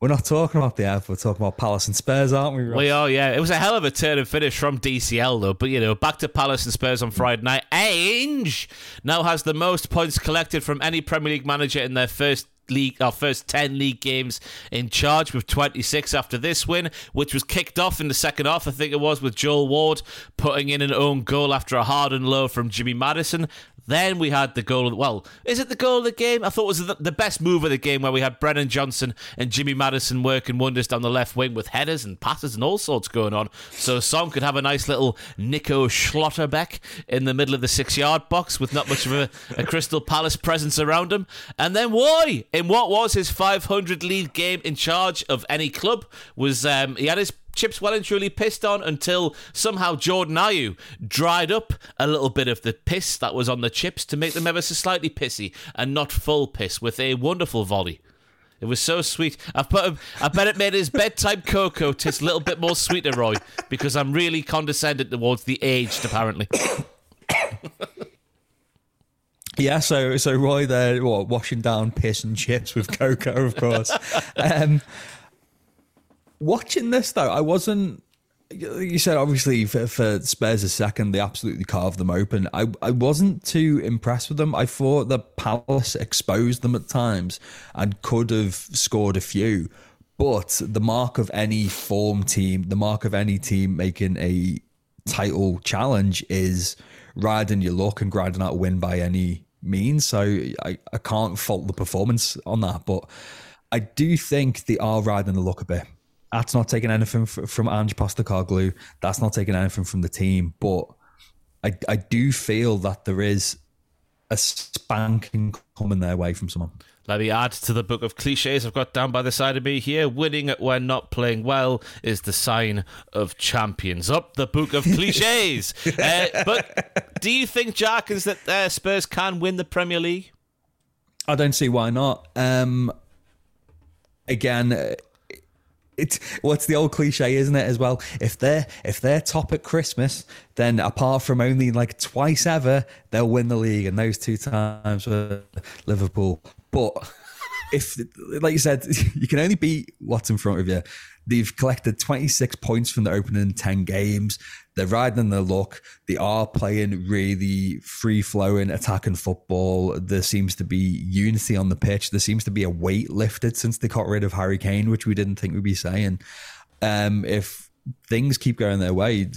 we're not talking about the F. We're talking about Palace and Spurs, aren't we? Ross? We are, yeah. It was a hell of a turn and finish from DCL, though. But, you know, back to Palace and Spurs on Friday night. Ange now has the most points collected from any Premier League manager in their first league our first 10 league games in charge with 26 after this win which was kicked off in the second half I think it was with Joel Ward putting in an own goal after a hard and low from Jimmy Maddison then we had the goal. Of, well, is it the goal of the game? I thought it was the, the best move of the game where we had Brennan Johnson and Jimmy Maddison working wonders down the left wing with headers and passes and all sorts going on. So Son could have a nice little Nico Schlotterbeck in the middle of the six yard box with not much of a, a Crystal Palace presence around him. And then Roy? In what was his 500 lead game in charge of any club was um, he had his chips well and truly pissed on until somehow Jordan Ayew dried up a little bit of the piss that was on the chips to make them ever so slightly pissy and not full piss with a wonderful volley. It was so sweet. I've put him, I bet it made his bedtime cocoa taste a little bit more sweeter, Roy, because I'm really condescending towards the aged, apparently. Yeah, so so Roy there, what, washing down piss and chips with cocoa, of course. um, Watching this though, I wasn't. You said obviously for, for Spurs a second, they absolutely carved them open. I I wasn't too impressed with them. I thought the Palace exposed them at times and could have scored a few. But the mark of any form team, the mark of any team making a title challenge is riding your luck and grinding out a win by any means. So I, I can't fault the performance on that. But I do think they are riding the luck a bit. That's not taking anything from Ange Postecoglou. That's not taking anything from the team. But I, I do feel that there is a spanking coming their way from someone. Let me add to the book of cliches I've got down by the side of me here. Winning when not playing well is the sign of champions. Up the book of cliches. uh, but do you think, Jack, is that uh, Spurs can win the Premier League? I don't see why not. Um, again, it's what's the old cliche, isn't it? As well, if they're if they're top at Christmas, then apart from only like twice ever, they'll win the league, and those two times were Liverpool. But if, like you said, you can only beat what's in front of you. They've collected 26 points from the opening 10 games. They're riding their luck. They are playing really free flowing attacking football. There seems to be unity on the pitch. There seems to be a weight lifted since they got rid of Harry Kane, which we didn't think we'd be saying. Um, if things keep going their way,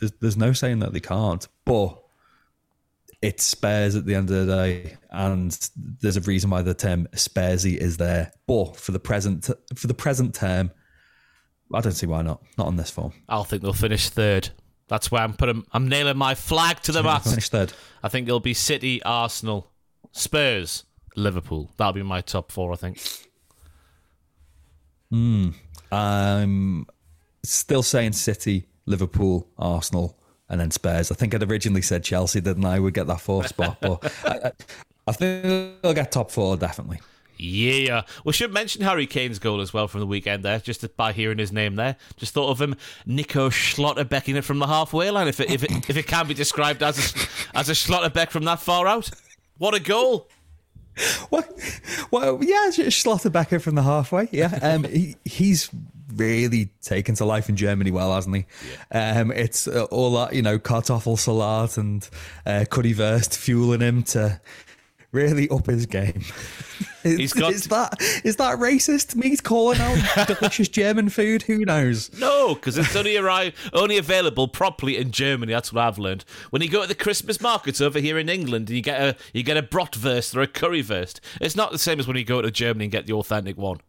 there's, there's no saying that they can't. But it spares at the end of the day, and there's a reason why the term Spursy is there. But for the present, for the present term, I don't see why not. Not on this form. I'll think they'll finish third. That's where I'm putting. I'm nailing my flag to the mast. Finish third. I think it'll be City, Arsenal, Spurs, Liverpool. That'll be my top four. I think. Hmm. I'm still saying City, Liverpool, Arsenal, and then Spurs. I think I'd originally said Chelsea, didn't I? Would get that fourth spot, but I, I think they'll get top four definitely. Yeah. We should mention Harry Kane's goal as well from the weekend there, just by hearing his name there. Just thought of him, Nico Schlotterbecking it from the halfway line, if it, if it, if it can be described as a, as a Schlotterbeck from that far out. What a goal! What? Well, yeah, Schlotterbecker from the halfway. Yeah, um, he, he's really taken to life in Germany well, hasn't he? Yeah. Um, it's uh, all that you know, Kartoffel Salat and uh, fueling him to really up his game. is, He's got is that is that racist? Me calling out delicious German food? Who knows? No, because it's only arrive, only available properly in Germany. That's what I've learned. When you go to the Christmas markets over here in England, and you get a you get a bratwurst or a currywurst. It's not the same as when you go to Germany and get the authentic one.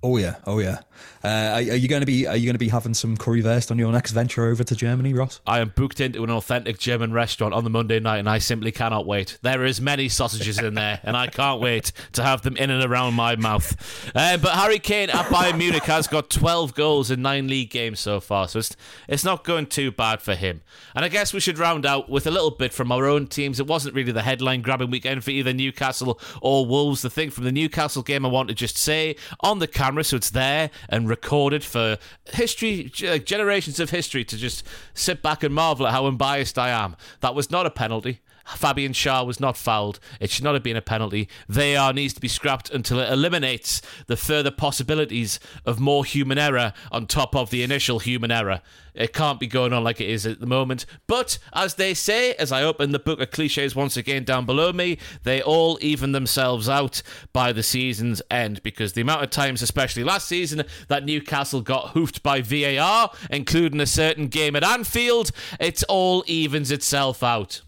Oh yeah, oh yeah. Uh, are, are, you going to be Are you going to be having some curry currywurst on your next venture over to Germany, Ross? I am booked into an authentic German restaurant on the Monday night, and I simply cannot wait. There is many sausages in there, and I can't wait to have them in and around my mouth. Uh, but Harry Kane at Bayern Munich has got 12 goals in nine league games so far, so it's it's not going too bad for him. And I guess we should round out with a little bit from our own teams. It wasn't really the headline grabbing weekend for either Newcastle or Wolves. The thing from the Newcastle game, I want to just say on the camera, so it's there and recorded for history, uh, generations of history to just sit back and marvel at how unbiased I am. That was not a penalty. Fabian Schär was not fouled. It should not have been a penalty. VAR needs to be scrapped until it eliminates the further possibilities of more human error on top of the initial human error. It can't be going on like it is at the moment. But as they say, as I open the book of cliches once again down below me, they all even themselves out by the season's end because the amount of times, especially last season, that Newcastle got hoofed by VAR, including a certain game at Anfield, it all evens itself out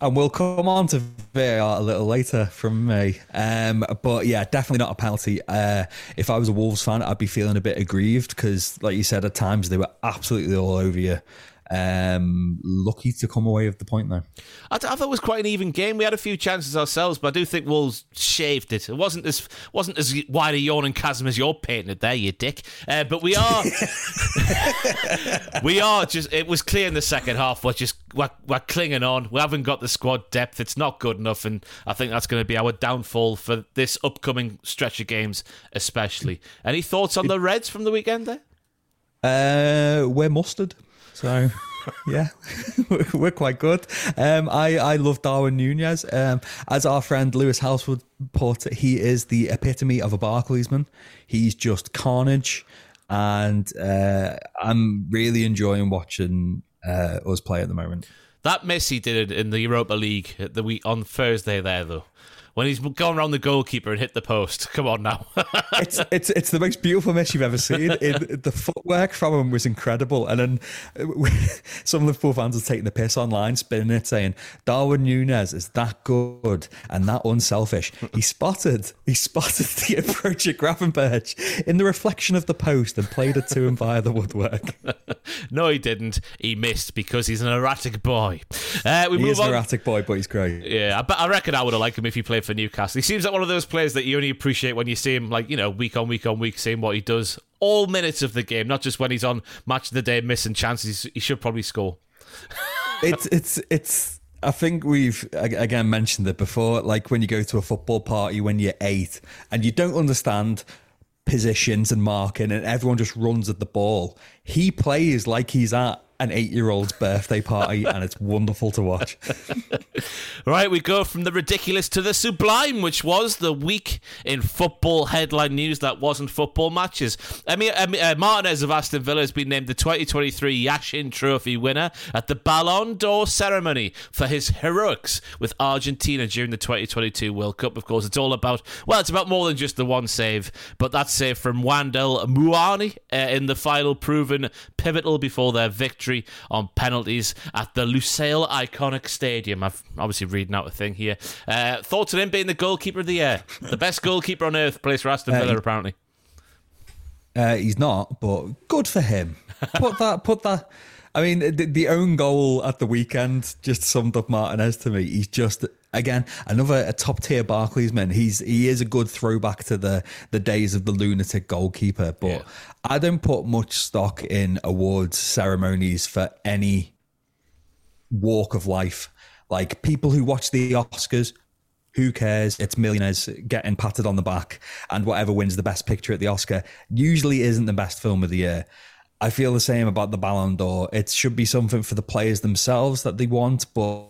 and we'll come on to VAR a little later from me. Um, but yeah, definitely not a penalty. Uh, if I was a Wolves fan, I'd be feeling a bit aggrieved because, like you said, at times they were absolutely all over you. Um, lucky to come away with the point there. I, I, thought it was quite an even game. We had a few chances ourselves, but I do think Wolves shaved it. It wasn't as wasn't as wide a yawning chasm as you're painting it there, you dick. Uh, but we are we are just. It was clear in the second half. We're just we're, we're clinging on. We haven't got the squad depth. It's not good enough, and I think that's going to be our downfall for this upcoming stretch of games, especially. Any thoughts on the Reds from the weekend there? Uh, we're mustard. So yeah, we're quite good. Um, I I love Darwin Nunez. Um, as our friend Lewis House would put it, he is the epitome of a Barclaysman. He's just carnage, and uh, I'm really enjoying watching uh, us play at the moment. That Messi did it in the Europa League the week on Thursday there though when he's gone around the goalkeeper and hit the post. Come on now. it's it's it's the most beautiful miss you've ever seen. In, the footwork from him was incredible, and then some Liverpool fans are taking the piss online, spinning it, saying Darwin Nunez is that good and that unselfish. He spotted he spotted the approach at Gravenberch in the reflection of the post and played it to him via the woodwork. no, he didn't. He missed because he's an erratic boy. Uh, we he move is on. an erratic boy, but he's great. Yeah, I, I reckon I would have liked him if he played for Newcastle. He seems like one of those players that you only appreciate when you see him, like you know, week on week on week, seeing what he does all minutes of the game, not just when he's on match of the day missing chances. He should probably score. it's it's it's. I think we've again mentioned it before. Like when you go to a football party when you're eight and you don't understand positions and marking, and everyone just runs at the ball. He plays like he's at an eight year old's birthday party, and it's wonderful to watch. right, we go from the ridiculous to the sublime, which was the week in football headline news that wasn't football matches. I mean, uh, Martinez of Aston Villa has been named the 2023 Yashin Trophy winner at the Ballon d'Or ceremony for his heroics with Argentina during the 2022 World Cup. Of course, it's all about, well, it's about more than just the one save, but that save from Randal Muani uh, in the final proven pivotal before their victory victory on penalties at the Lusail Iconic Stadium. I've obviously reading out a thing here. Uh, thoughts on him being the goalkeeper of the year, the best goalkeeper on earth, plays for Aston Villa, uh, apparently. Uh, he's not, but good for him. Put that. Put that. I mean, the, the, own goal at the weekend just summed up Martinez to me. He's just again another a top tier Barclaysman. He's he is a good throwback to the the days of the lunatic goalkeeper. But yeah. I don't put much stock in awards ceremonies for any walk of life. Like people who watch the Oscars, who cares? It's millionaires getting patted on the back, and whatever wins the best picture at the Oscar usually isn't the best film of the year. I feel the same about the Ballon d'Or. It should be something for the players themselves that they want, but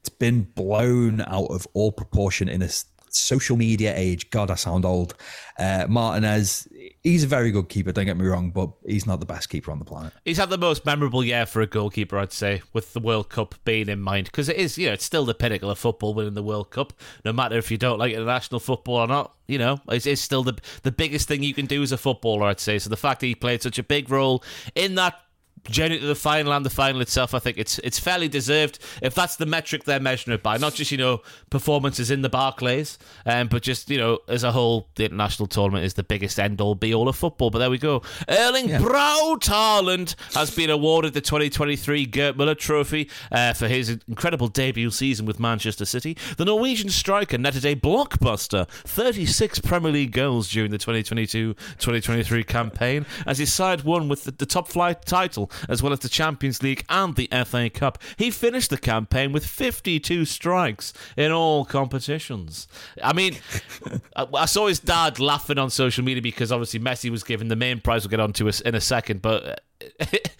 it's been blown out of all proportion in this social media age. God, I sound old. Uh, Martinez, he's a very good keeper, don't get me wrong, but he's not the best keeper on the planet. He's had the most memorable year for a goalkeeper, I'd say, with the World Cup being in mind, because it is, you know, it's still the pinnacle of football winning the World Cup, no matter if you don't like international football or not. You know, it's, it's still the the biggest thing you can do as a footballer, I'd say. So the fact that he played such a big role in that journey to the final and the final itself, I think it's it's fairly deserved. If that's the metric they're measuring it by, not just you know performances in the Barclays, um, but just you know as a whole, the international tournament is the biggest end all be all of football. But there we go. Erling yeah. Braut Haaland has been awarded the 2023 Gerd Müller Trophy uh, for his incredible debut season with Manchester City. The Norwegian striker netted a blockbuster 36 Premier League goals during the 2022-2023 campaign as his side won with the, the top flight title as well as the Champions League and the FA Cup. He finished the campaign with 52 strikes in all competitions. I mean, I saw his dad laughing on social media because obviously Messi was given the main prize. We'll get onto us in a second, but it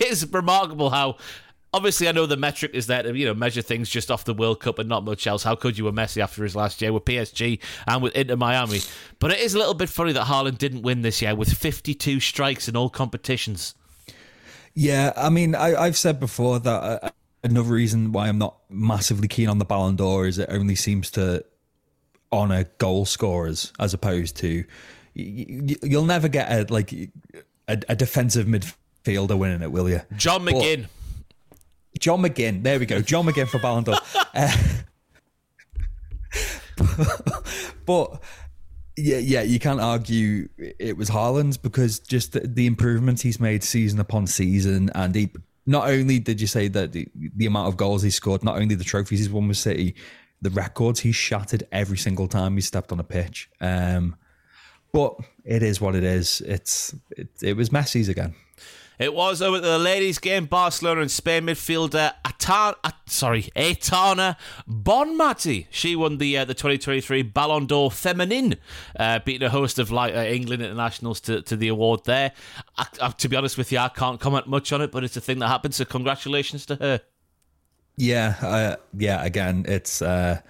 is remarkable how obviously I know the metric is that you know measure things just off the World Cup and not much else. How could you with Messi after his last year with PSG and with Inter Miami? But it is a little bit funny that Haaland didn't win this year with 52 strikes in all competitions. Yeah, I mean, I, have said before that uh, another reason why I'm not massively keen on the Ballon d'Or is it only seems to honor goal scorers as opposed to you, will never get a like a, a, defensive midfielder winning it, will you? John McGinn. But, John McGinn. There we go. John McGinn for Ballon d'Or. Uh, but yeah, yeah, you can't argue it was Haaland's because just the, the, improvements he's made season upon season, and he not only did you say that the, the amount of goals he scored, not only the trophies he's won with City, the records he shattered every single time he stepped on a pitch. Um, but it is what it is. It's it, it was Messi's again. It was over the ladies' game. Barcelona and Spain midfielder Atar, uh, sorry, Aitana Bonmatí. She won the uh, the 2023 Ballon d'Or Feminine, uh, beating a host of like uh, England internationals to, to the award there. I, to be honest with you, I can't comment much on it, but it's a thing that happened. So congratulations to her. Yeah, uh, yeah. Again, it's uh,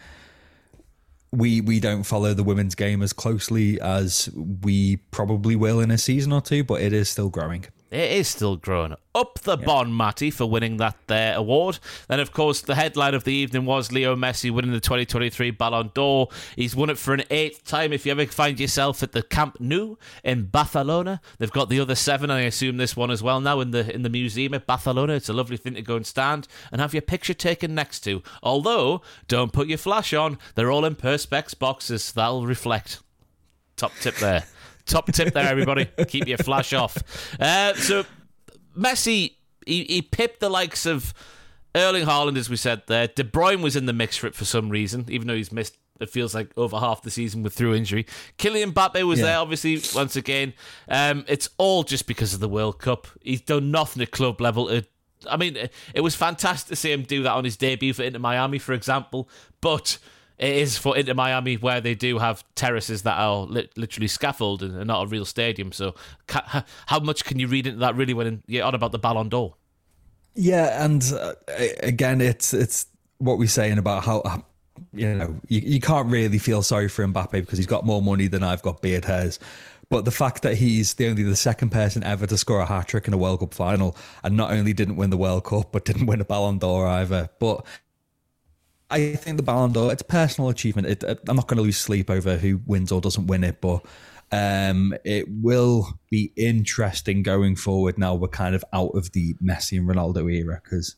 we we don't follow the women's game as closely as we probably will in a season or two, but it is still growing. It is still growing. Up the yeah. bon, Matty, for winning that there award. Then, of course, the headline of the evening was Leo Messi winning the 2023 Ballon d'Or. He's won it for an eighth time. If you ever find yourself at the Camp Nou in Barcelona, they've got the other seven, and I assume this one as well now in the in the museum at Barcelona. It's a lovely thing to go and stand and have your picture taken next to. Although, don't put your flash on; they're all in perspex boxes. That'll reflect. Top tip there. Top tip there, everybody. Keep your flash off. Uh, so, Messi, he, he pipped the likes of Erling Haaland, as we said there. De Bruyne was in the mix for it for some reason, even though he's missed it feels like over half the season with through injury. Kylian Mbappe was yeah. there, obviously, once again. Um, it's all just because of the World Cup. He's done nothing at club level. It, I mean, it was fantastic to see him do that on his debut for Inter Miami, for example. But it is for Inter Miami where they do have terraces that are li- literally scaffolded and not a real stadium. So, ca- how much can you read into that really when you're on about the Ballon d'Or? Yeah, and uh, again, it's it's what we're saying about how you know you, you can't really feel sorry for Mbappe because he's got more money than I've got beard hairs. But the fact that he's the only the second person ever to score a hat trick in a World Cup final, and not only didn't win the World Cup, but didn't win a Ballon d'Or either. But I think the Ballon d'Or, it's personal achievement. It, it, I'm not going to lose sleep over who wins or doesn't win it, but um, it will be interesting going forward. Now we're kind of out of the Messi and Ronaldo era because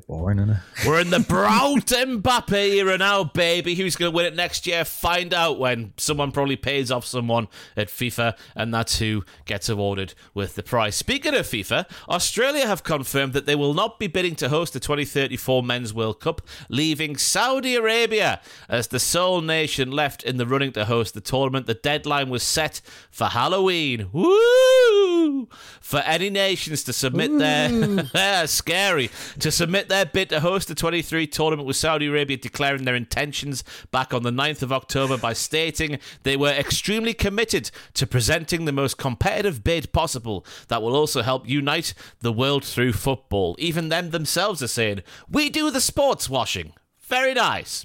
boring, isn't it? We're in the Braut Mbappe era now, baby. Who's going to win it next year? Find out when someone probably pays off someone at FIFA, and that's who gets awarded with the prize. Speaking of FIFA, Australia have confirmed that they will not be bidding to host the 2034 Men's World Cup, leaving Saudi Arabia as the sole nation left in the running to host the tournament. The deadline was set for Halloween. Woo! For any nations to submit Ooh. their scary to submit their bid to host the 23 tournament with Saudi Arabia declaring their intentions back on the 9th of October by stating they were extremely committed to presenting the most competitive bid possible that will also help unite the world through football. Even them themselves are saying, We do the sports washing. Very nice.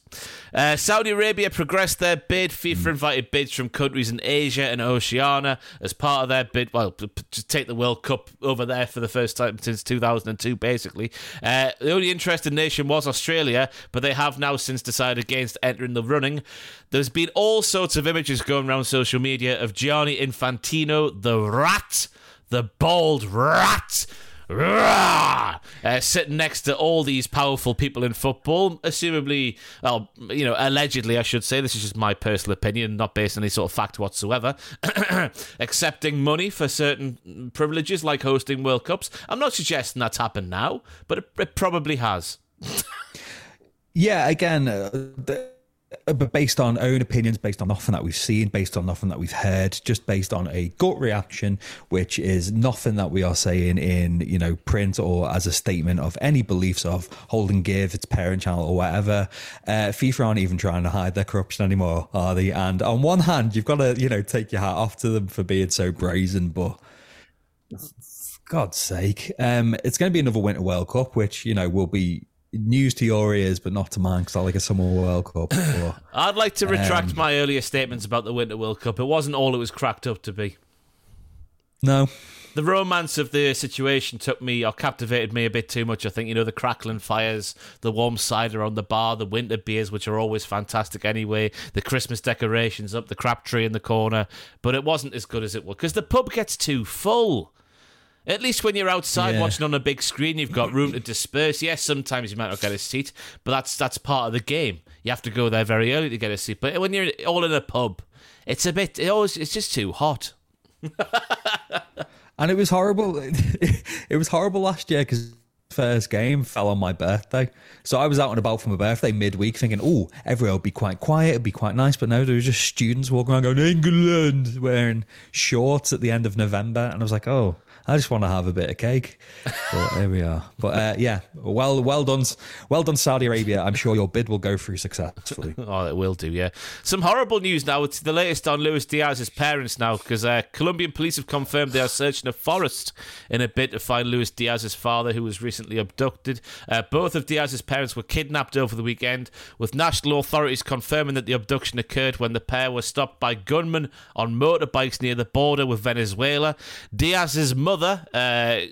Uh, Saudi Arabia progressed their bid. FIFA invited bids from countries in Asia and Oceania as part of their bid. Well, to take the World Cup over there for the first time since 2002, basically. Uh, the only interested nation was Australia, but they have now since decided against entering the running. There's been all sorts of images going around social media of Gianni Infantino, the rat, the bald rat uh, sitting next to all these powerful people in football, assumably, well, you know, allegedly, I should say, this is just my personal opinion, not based on any sort of fact whatsoever, accepting money for certain privileges like hosting World Cups. I'm not suggesting that's happened now, but it, it probably has. yeah, again, uh, the- but based on own opinions, based on nothing that we've seen, based on nothing that we've heard, just based on a gut reaction, which is nothing that we are saying in you know print or as a statement of any beliefs of Hold and Give its parent channel or whatever. Uh, FIFA aren't even trying to hide their corruption anymore, are they? And on one hand, you've got to you know take your hat off to them for being so brazen, but. God's sake, um, it's going to be another Winter World Cup, which you know will be news to your ears, but not to mine because I like a Summer World Cup. But, I'd like to retract um, my earlier statements about the Winter World Cup. It wasn't all it was cracked up to be. No. The romance of the situation took me or captivated me a bit too much. I think, you know, the crackling fires, the warm cider on the bar, the winter beers, which are always fantastic anyway, the Christmas decorations up, the crap tree in the corner. But it wasn't as good as it was because the pub gets too full. At least when you're outside yeah. watching on a big screen, you've got room to disperse. Yes, sometimes you might not get a seat, but that's that's part of the game. You have to go there very early to get a seat. But when you're all in a pub, it's a bit. It always it's just too hot. and it was horrible. it was horrible last year because first game fell on my birthday. So I was out and about for my birthday midweek thinking, oh, everywhere will be quite quiet, it'll be quite nice. But no, there was just students walking around going, England, wearing shorts at the end of November. And I was like, oh, I just want to have a bit of cake. But here we are. But uh, yeah, well, well done, well done, Saudi Arabia. I'm sure your bid will go through successfully. oh, it will do. Yeah. Some horrible news now. It's the latest on Luis Diaz's parents now, because uh, Colombian police have confirmed they are searching a forest in a bid to find Luis Diaz's father, who was recently abducted. Uh, both of Diaz's parents were kidnapped over the weekend, with national authorities confirming that the abduction occurred when the pair were stopped by gunmen on motorbikes near the border with Venezuela. Diaz's mother mother, uh,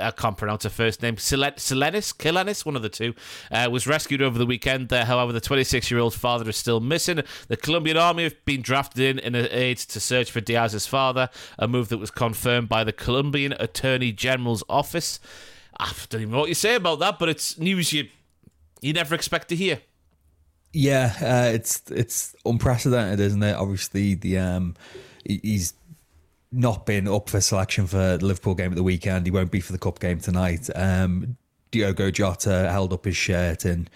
I can't pronounce her first name, Selenis, Kilanis, one of the two, uh, was rescued over the weekend. Uh, however, the 26 year old father is still missing. The Colombian army have been drafted in in aid to search for Diaz's father, a move that was confirmed by the Colombian Attorney General's office. I don't even know what you say about that, but it's news you you never expect to hear. Yeah, uh, it's it's unprecedented, isn't it? Obviously, the um, he's not been up for selection for the Liverpool game at the weekend. He won't be for the cup game tonight. Um, Diogo Jota held up his shirt and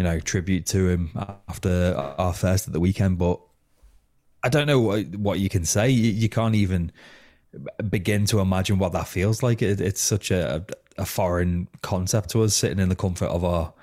you know, tribute to him after our first at the weekend. But I don't know what, what you can say. You, you, can't even begin to imagine what that feels like. It, it's such a, a foreign concept to us, sitting in the comfort of our,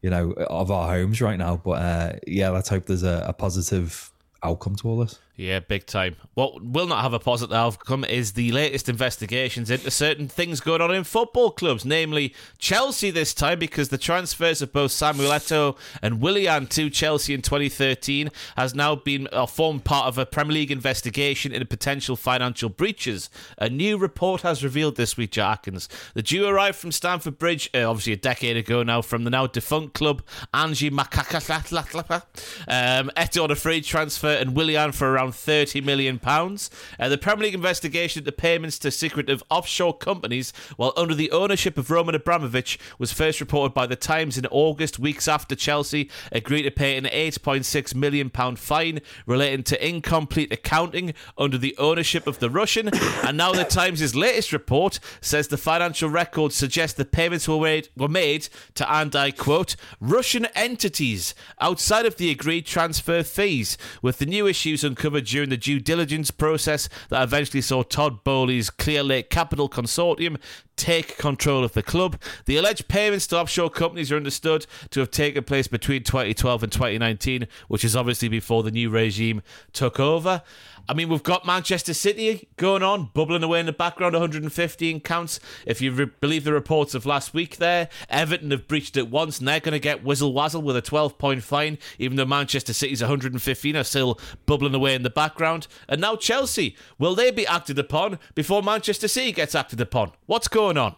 you know, of our homes right now. But uh, yeah, let's hope there's a, a positive outcome to all this. Yeah, big time. What will not have a positive outcome is the latest investigations into certain things going on in football clubs, namely Chelsea this time, because the transfers of both Samuel Eto'o and Willian to Chelsea in 2013 has now been uh, formed part of a Premier League investigation into potential financial breaches. A new report has revealed this week, Jarkins. The duo arrived from Stamford Bridge, uh, obviously a decade ago now, from the now defunct club Anzhi Makhachkala. Um, Eto'o on a free transfer and Willian for around around £30 million. Uh, the Premier League investigation into payments to secretive offshore companies while under the ownership of Roman Abramovich was first reported by The Times in August, weeks after Chelsea agreed to pay an £8.6 million fine relating to incomplete accounting under the ownership of the Russian. and now The Times' latest report says the financial records suggest the payments were made, were made to, and I quote, Russian entities outside of the agreed transfer fees, with the new issues uncovered during the due diligence process that eventually saw Todd Boehly's Clear Lake Capital Consortium take control of the club. The alleged payments to offshore companies are understood to have taken place between 2012 and 2019, which is obviously before the new regime took over. I mean, we've got Manchester City going on, bubbling away in the background, 115 counts. If you re- believe the reports of last week there, Everton have breached it once and they're going to get whizzle wazzle with a 12 point fine, even though Manchester City's 115 are still bubbling away in the background. And now Chelsea, will they be acted upon before Manchester City gets acted upon? What's going on?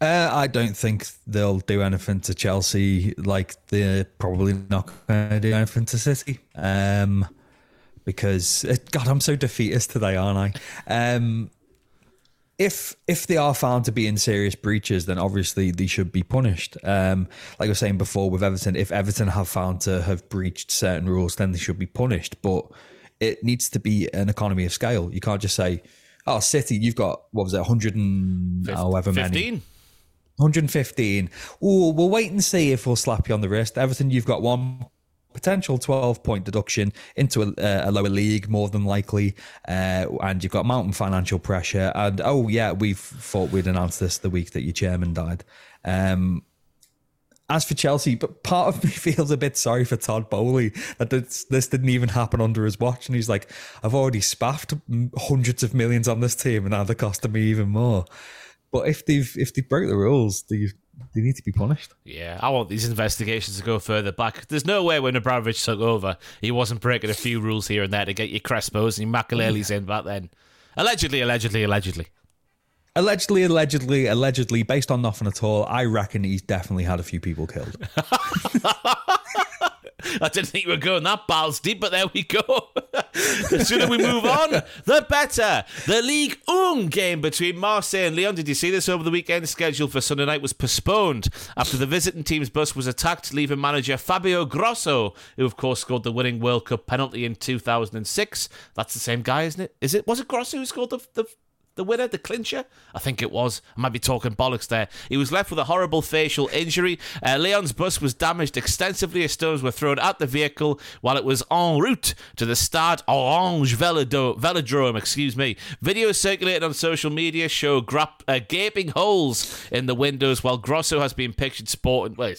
Uh, I don't think they'll do anything to Chelsea like they're probably not going to do anything to City. Um, because God, I'm so defeatist today, aren't I? Um, if if they are found to be in serious breaches, then obviously they should be punished. Um, like I was saying before with Everton, if Everton have found to have breached certain rules, then they should be punished. But it needs to be an economy of scale. You can't just say, "Oh, City, you've got what was it, hundred and however many." 15. 115. Oh, we'll wait and see if we'll slap you on the wrist. Everton, you've got one potential 12 point deduction into a, a lower league, more than likely. Uh, and you've got mountain financial pressure. And oh, yeah, we thought we'd announce this the week that your chairman died. Um, as for Chelsea, but part of me feels a bit sorry for Todd Boehly that this, this didn't even happen under his watch. And he's like, I've already spaffed hundreds of millions on this team, and now they're costing me even more. But if they've if they broke the rules, they they need to be punished. Yeah, I want these investigations to go further back. There's no way when Abramovich took over, he wasn't breaking a few rules here and there to get your Crespos and your Makelele's in back then. Allegedly, allegedly, allegedly. Allegedly, allegedly, allegedly, based on nothing at all, I reckon he's definitely had a few people killed. I didn't think we were going that balls deep, but there we go. the sooner we move on, the better. The League 1 game between Marseille and Lyon. Did you see this over the weekend? Scheduled for Sunday night was postponed after the visiting team's bus was attacked, leaving manager Fabio Grosso, who of course scored the winning World Cup penalty in 2006. That's the same guy, isn't it? Is it? Was it Grosso who scored the, the the winner, the clincher? I think it was. I might be talking bollocks there. He was left with a horrible facial injury. Uh, Lyon's bus was damaged extensively as stones were thrown at the vehicle while it was en route to the Stade Orange Velodrome. Excuse me. Videos circulated on social media show grap- uh, gaping holes in the windows while Grosso has been pictured sporting. Well,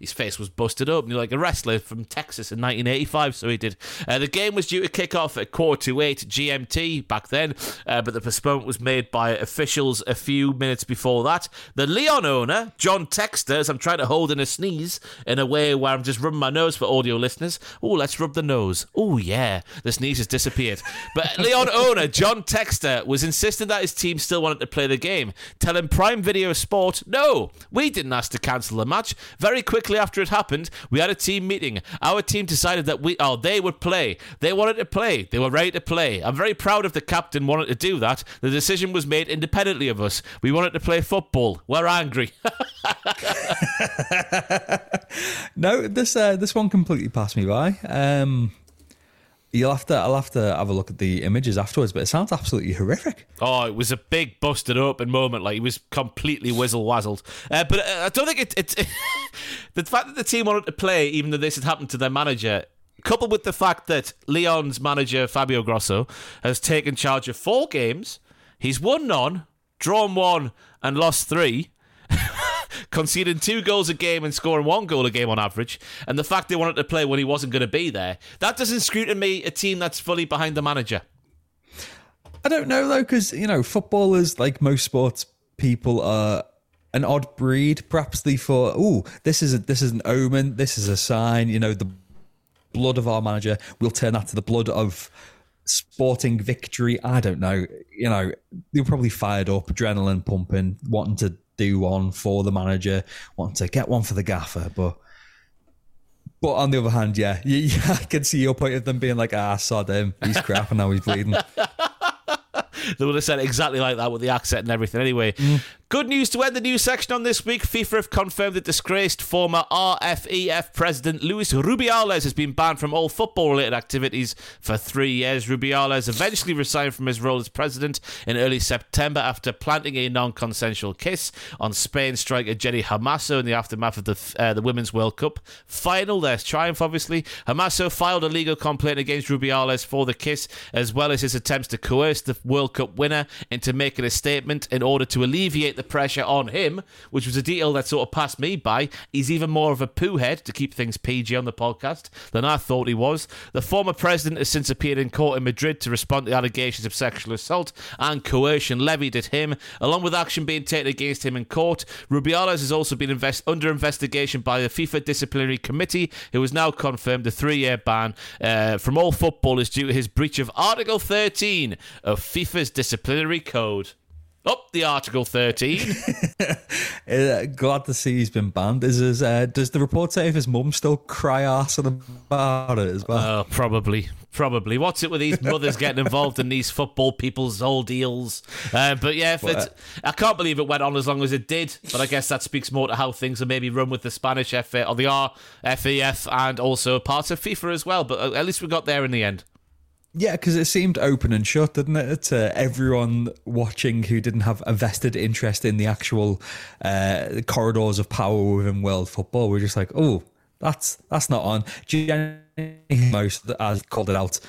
his face was busted open like a wrestler from Texas in 1985. So he did. Uh, the game was due to kick off at quarter to eight GMT back then, uh, but the postponement was made by officials a few minutes before that. The Leon owner, John Textor, as I'm trying to hold in a sneeze in a way where I'm just rubbing my nose for audio listeners. Oh, let's rub the nose. Oh, yeah. The sneeze has disappeared. But Leon owner, John Textor was insisting that his team still wanted to play the game, telling Prime Video Sport, no, we didn't ask to cancel the match. Very quickly after it happened, we had a team meeting. Our team decided that we, oh, they would play. They wanted to play. They were ready to play. I'm very proud of the captain wanted to do that. The decision was made independently of us. We wanted to play football. We're angry. no, this uh, this one completely passed me by. Um, You'll have to. I'll have to have a look at the images afterwards, but it sounds absolutely horrific. Oh, it was a big busted open moment. Like he was completely whizzle wazzled. Uh, but uh, I don't think it, it's the fact that the team wanted to play, even though this had happened to their manager, coupled with the fact that Leon's manager Fabio Grosso has taken charge of four games. He's won none, drawn one, and lost three conceding two goals a game and scoring one goal a game on average, and the fact they wanted to play when he wasn't going to be there, that doesn't screw to me a team that's fully behind the manager. I don't know though, because you know, footballers like most sports people are an odd breed. Perhaps they thought, "Oh, this is a, this is an omen. This is a sign." You know, the blood of our manager. We'll turn that to the blood of sporting victory. I don't know. You know, they were probably fired up, adrenaline pumping, wanting to do one for the manager, want to get one for the gaffer, but. But on the other hand, yeah, you, yeah, I can see your point of them being like, ah, sod him, he's crap and now he's bleeding. they would have said exactly like that with the accent and everything. Anyway, mm. Good news to end the news section on this week. FIFA have confirmed that disgraced former RFEF president Luis Rubiales has been banned from all football related activities for three years. Rubiales eventually resigned from his role as president in early September after planting a non consensual kiss on Spain striker Jenni Hermoso in the aftermath of the, uh, the Women's World Cup final. There's triumph, obviously. Hermoso filed a legal complaint against Rubiales for the kiss, as well as his attempts to coerce the World Cup winner into making a statement in order to alleviate the pressure on him, which was a detail that sort of passed me by. He's even more of a poo head, to keep things PG on the podcast, than I thought he was. The former president has since appeared in court in Madrid to respond to allegations of sexual assault and coercion levied at him, along with action being taken against him in court. Rubiales has also been invest- under investigation by the FIFA Disciplinary Committee, who has now confirmed a three year ban uh, from all footballers due to his breach of Article 13 of FIFA's disciplinary code. Up the Article 13. Uh, glad to see he's been banned. Is his, uh, does the report say if his mum still cry arse about it as well? Oh, probably. Probably. What's it with these mothers getting involved in these football people's old deals? Uh, but yeah, if it's, I can't believe it went on as long as it did. But I guess that speaks more to how things are maybe run with the Spanish FA or the RFEF and also parts of FIFA as well. But uh, at least we got there in the end. Yeah, because it seemed open and shut, didn't it? To everyone watching who didn't have a vested interest in the actual uh, corridors of power within world football. We're just like, oh, that's that's not on. Most as called it out,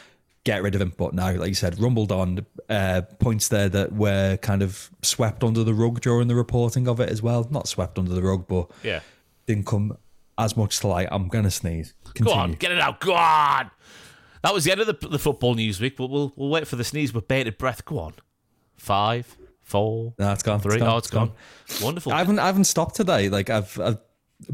get rid of him. But now, like you said, rumbled on uh, points there that were kind of swept under the rug during the reporting of it as well. Not swept under the rug, but Yeah. didn't come as much to light. I'm gonna sneeze. Continue. Go on, get it out. Go on. That was the end of the, the football news week, but we'll we'll wait for the sneeze with bated breath. Go on. Five, four, No, it's gone. three. It's gone. Oh, it's gone. Wonderful. I haven't I haven't stopped today. Like I've I've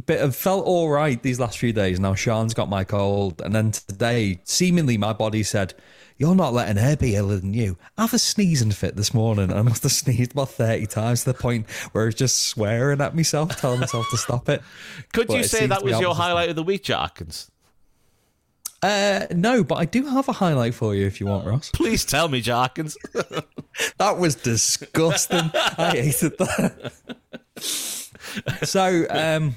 bit I've felt all right these last few days. Now Sean's got my cold, and then today, seemingly my body said, "You're not letting her be iller than you." I have a sneezing fit this morning, and I must have sneezed about thirty times to the point where I was just swearing at myself, telling myself to stop it. Could But you it say that was your highlight of the week, Jarkins? Uh, no, but I do have a highlight for you if you want, Ross. Please tell me, Jarkins. That was disgusting. I hated that. so, um,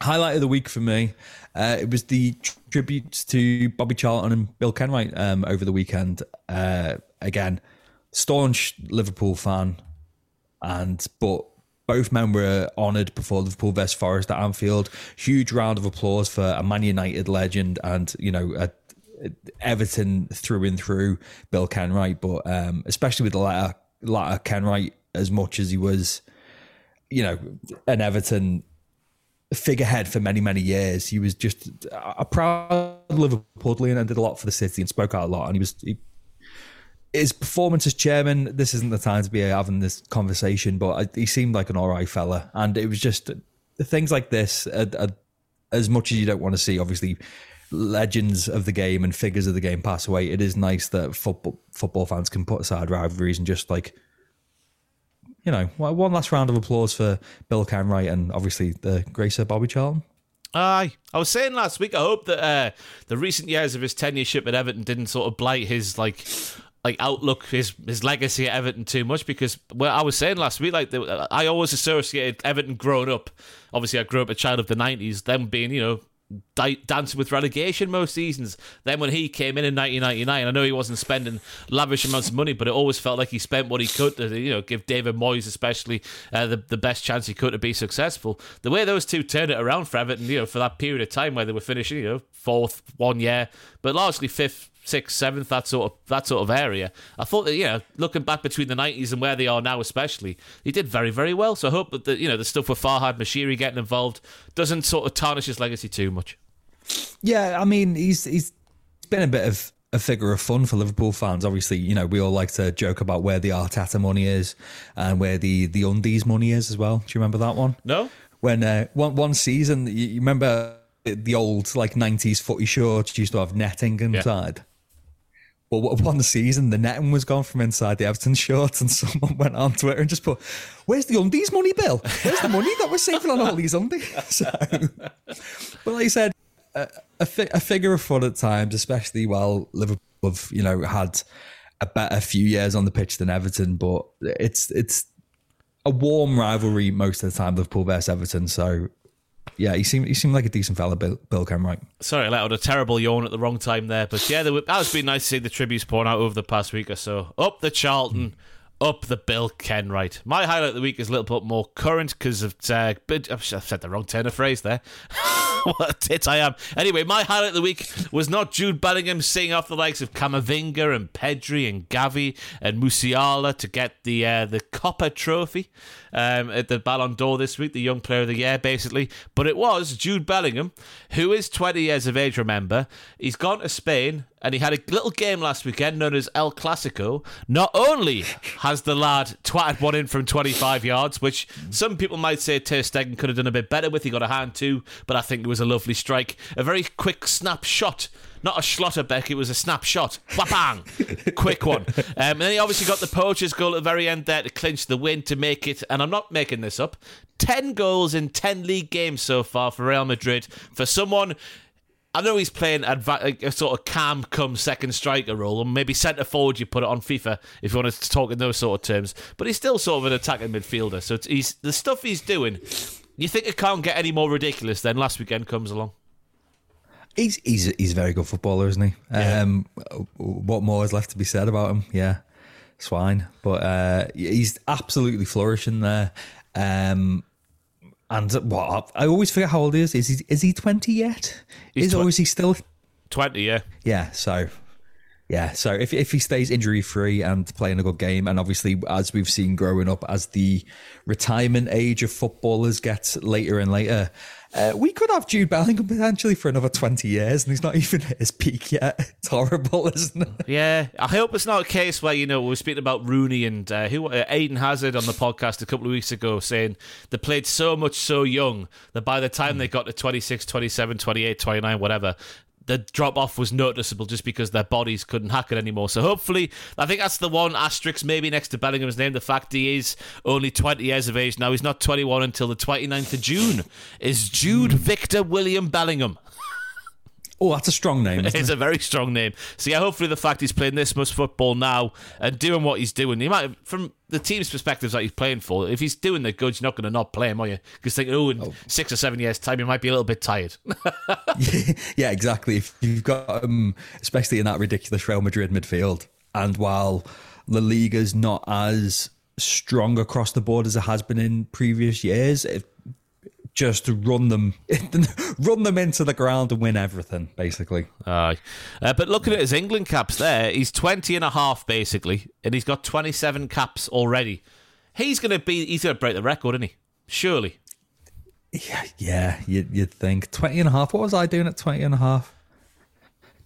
highlight of the week for me, uh, it was the tributes to Bobby Charlton and Bill Kenwright um, over the weekend. Uh, again, staunch Liverpool fan, and but both men were honoured before Liverpool vs Forest at Anfield. Huge round of applause for a Man United legend and you know a, Everton through and through, Bill Kenwright, but um, especially with the latter, latter Kenwright, as much as he was, you know, an Everton figurehead for many, many years, he was just a proud Liverpoolian and did a lot for the city and spoke out a lot. And he was, he, his performance as chairman, this isn't the time to be having this conversation, but I, he seemed like an all right fella. And it was just things like this, as much as you don't want to see, obviously, legends of the game and figures of the game pass away. It is nice that football football fans can put aside rivalries and just like, you know, one last round of applause for Bill Kenwright and obviously the Gracer Bobby Charlton. Aye. I was saying last week, I hope that uh, the recent years of his tenureship at Everton didn't sort of blight his like like outlook, his his legacy at Everton too much. Because well, I was saying last week, like the, I always associated Everton growing up. Obviously, I grew up a child of the '90s. Them being, you know. Di- dancing with relegation most seasons. Then when he came in in 1999, I know he wasn't spending lavish amounts of money, but it always felt like he spent what he could to, you know, give David Moyes especially uh, the the best chance he could to be successful. The way those two turned it around for Everton, you know, for that period of time where they were finishing, you know, fourth one year, but largely fifth, sixth, seventh, that sort of that sort of area. I thought that you know, looking back between the nineties and where they are now, especially, he did very very well. So I hope that the, you know the stuff with Farhad Moshiri getting involved doesn't sort of tarnish his legacy too much. Yeah, I mean, he's he's been a bit of a figure of fun for Liverpool fans. Obviously, you know, we all like to joke about where the Arteta money is and where the the undies money is as well. Do you remember that one? No, When uh, one one season, you, remember the old like nineties footy shorts used to have netting inside. But what- one season, the netting was gone from inside the Everton shorts, and someone went on Twitter and just put, "Where's the undies money, Bill? Where's the money that we're saving on all these undies?" So, but like I said, a, a, fi- a figure of fun at times, especially while Liverpool have you know had a better few years on the pitch than Everton. But it's it's a warm rivalry most of the time, Liverpool versus Everton. So yeah, he seemed he seemed like a decent fella, Bill, Bill Kenwright. sorry, I let out a terrible yawn at the wrong time there. But yeah, there were, that has been nice to see the tributes pouring out over the past week or so. Up the Charlton. Up the Bill Kenwright. My highlight of the week is a little bit more current because of. Uh, I've said the wrong turn of phrase there. what a tit I am. Anyway, my highlight of the week was not Jude Bellingham seeing off the likes of Camavinga and Pedri and Gavi and Musiala to get the uh, the Kopa Trophy um, at the Ballon d'Or this week, the Young Player of the Year, basically. But it was Jude Bellingham, who is 20 years of age, remember. He's gone to Spain and he had a little game last weekend known as El Clasico. Not only has the lad twatted one in from 25 yards, which some people might say Ter Stegen could have done a bit better with. He got a hand too, but I think it was a lovely strike. A very quick snap shot. Not a Schlotterbeck, it was a snapshot. Bang! Quick one. Um, and then he obviously got the poacher's goal at the very end there to clinch the win to make it, and I'm not making this up, 10 goals in 10 league games so far for Real Madrid. For someone I know he's playing adva- a sort of cam come second striker role, and maybe centre forward. You put it on FIFA if you want to talk in those sort of terms. But he's still sort of an attacking midfielder. So he's the stuff he's doing. You think it can't get any more ridiculous? Then last weekend comes along. He's he's he's a very good footballer, isn't he? Yeah. Um, what more is left to be said about him? Yeah, swine. But uh, he's absolutely flourishing there. Um, and what I always forget how old he is. Is he is he twenty yet? He's is tw- or is he still twenty? Yeah, yeah. So yeah, so if if he stays injury free and playing a good game, and obviously as we've seen growing up, as the retirement age of footballers gets later and later, uh, we could have Jude Bellingham potentially for another 20 years, and he's not even at his peak yet. It's horrible, isn't it? Yeah, I hope it's not a case where, you know, we were speaking about Rooney and uh, who uh, Eden Hazard on the podcast a couple of weeks ago saying they played so much so young that by the time mm. they got to 26, 27, 28, 29, whatever, the drop off was noticeable just because their bodies couldn't hack it anymore. So hopefully, I think that's the one asterisk maybe next to Bellingham's name. The fact he is only 20 years of age now. He's not 21 until the 29th of June. Is Jude Victor William Bellingham. Oh, that's a strong name. it's it? a very strong name. So yeah, hopefully the fact he's playing this much football now and doing what he's doing, he might from the team's perspectives that he's playing for. If he's doing the goods, you're not going to not play him, are you? Because think, oh, in oh. six or seven years' time, he might be a little bit tired. yeah, exactly. If you've got, um, especially in that ridiculous Real Madrid midfield, and while La Liga's not as strong across the board as it has been in previous years, if just run them, run them into the ground and win everything, basically. Aye. Uh, but looking at his England caps there, he's 20 and a half, basically, and he's got 27 caps already. He's going to be, he's going to break the record, isn't he? Surely. Yeah, yeah you'd, you'd think. 20 and a half. What was I doing at 20 and a half?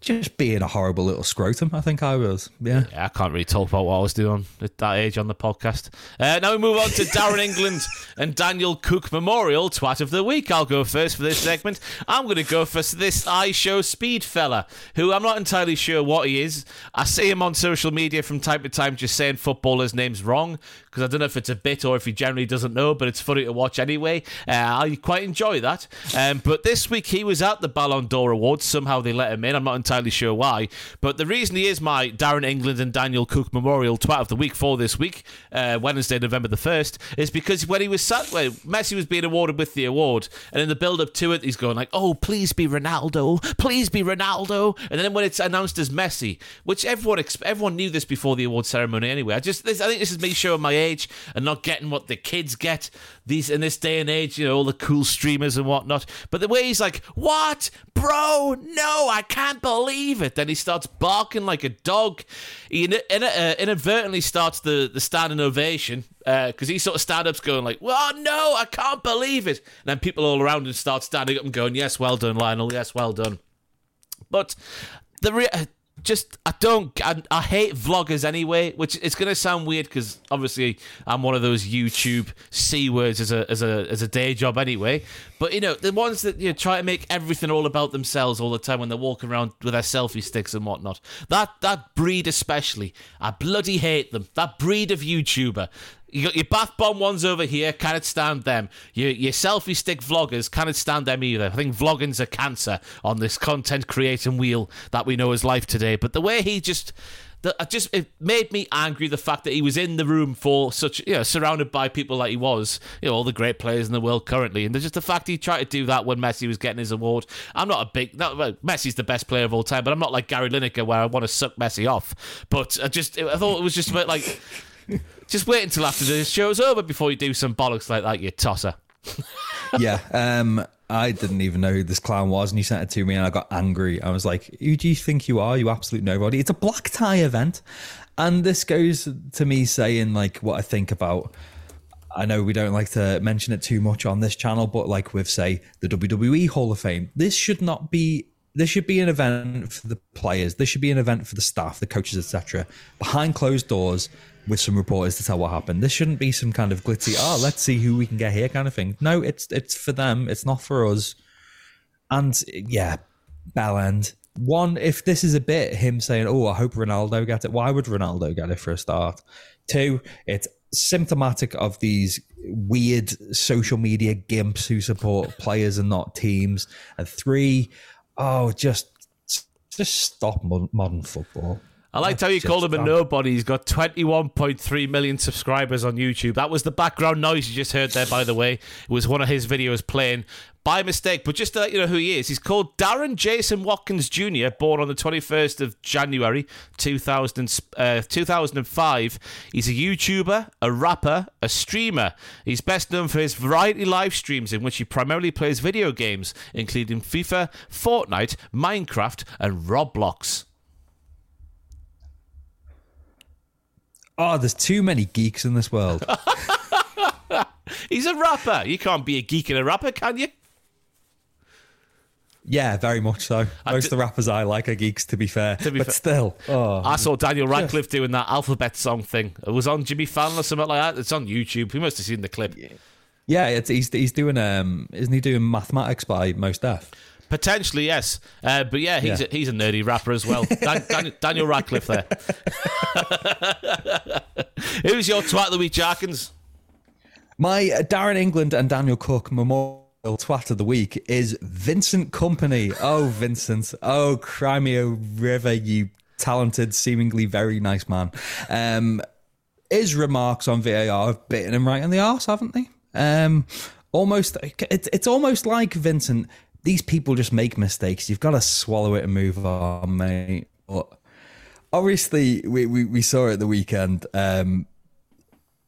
Just being a horrible little scrotum. I think I was. Yeah. yeah I can't really talk about what I was doing at that age on the podcast. Uh, now we move on to Darren England and Daniel Cook Memorial Twat of the Week. I'll go first for this segment. I'm going to go for this I Show Speed fella, who I'm not entirely sure what he is. I see him on social media from time to time just saying footballers' names wrong because I don't know if it's a bit or if he generally doesn't know, but it's funny to watch anyway. Uh, I quite enjoy that. Um, but this week he was at the Ballon d'Or Awards. Somehow they let him in. I'm not entirely sure why. But the reason he is my Darren England and Daniel Cook Memorial Twat of the Week for this week, uh, Wednesday, November the 1st, is because when he was sat, where Messi was being awarded with the award, and in the build up to it, he's going like, oh, please be Ronaldo, please be Ronaldo. And then when it's announced as Messi, which everyone everyone knew this before the award ceremony anyway. I just, this, I think this is me showing my age and not getting what the kids get these in this day and age, you know, all the cool streamers and whatnot. But the way he's like, what? Bro, no, I can't believe it. Then he starts barking like a dog. He in, in, uh, inadvertently starts the, the standing ovation because uh, he sort of stand up's going like, well, no, I can't believe it. And then people all around him start standing up and going, yes, well done, Lionel, yes, well done. But the re- just I don't I, I hate vloggers anyway, which it's gonna sound weird because obviously I'm one of those YouTube c words as a as a as a day job anyway. But you know the ones that you know, try to make everything all about themselves all the time when they're walking around with their selfie sticks and whatnot. That that breed especially, I bloody hate them. That breed of YouTuber. You got your bath bomb ones over here, cannot stand them. Your, your selfie stick vloggers cannot stand them either. I think vlogging's a cancer on this content creating wheel that we know as life today. But the way he just that just it made me angry the fact that he was in the room for such you know surrounded by people like he was you know all the great players in the world currently and just the fact he tried to do that when Messi was getting his award I'm not a big not, well, Messi's the best player of all time but I'm not like Gary Lineker where I want to suck Messi off but I just I thought it was just like just wait until after the show's over before you do some bollocks like that, you tosser. yeah, um, I didn't even know who this clown was, and he sent it to me, and I got angry. I was like, "Who do you think you are? You absolute nobody." It's a black tie event, and this goes to me saying like what I think about. I know we don't like to mention it too much on this channel, but like with say the WWE Hall of Fame, this should not be this should be an event for the players. This should be an event for the staff, the coaches, etc. Behind closed doors with some reporters to tell what happened. This shouldn't be some kind of glitzy, oh, let's see who we can get here kind of thing. No, it's it's for them. It's not for us. And yeah, bell end. One, if this is a bit him saying, "Oh, I hope Ronaldo gets it," why would Ronaldo get it for a start? Two, it's symptomatic of these weird social media gimps who support players and not teams. And three, oh, just just stop modern football. I liked how you called him a nobody. He's got 21.3 million subscribers on YouTube. That was the background noise you just heard there, by the way. It was one of his videos playing by mistake. But just to let you know who he is, he's called Darren Jason Watkins Jr., born on the 21st of January 2000, uh, 2005. He's a YouTuber, a rapper, a streamer. He's best known for his variety live streams in which he primarily plays video games, including FIFA, Fortnite, Minecraft, and Roblox. Oh, there's too many geeks in this world. He's a rapper. You can't be a geek and a rapper, can you? Yeah, very much so. Most of the rappers I like are geeks, to be fair. To be but fa- still, oh, I saw Daniel Radcliffe doing that alphabet song thing. It was on Jimmy Fallon or something like that. It's on YouTube. We must have seen the clip. Yeah, it's, he's he's doing um, isn't he doing mathematics by Mos Def? Potentially, yes. Uh, but yeah, he's yeah. A, he's a nerdy rapper as well. Dan, Dan, Daniel Radcliffe there. Who's your twat of the week, Jarkins? My uh, Darren England and Daniel Cook memorial twat of the week is Vincent Kompany. Oh, Vincent. Oh, Crimea River, you talented, seemingly very nice man. Um, his remarks on VAR have bitten him right in the arse, haven't they? Um, almost, it's, it's almost like Vincent these people just make mistakes. You've got to swallow it and move on, mate. But obviously, we, we, we saw it the weekend. Um,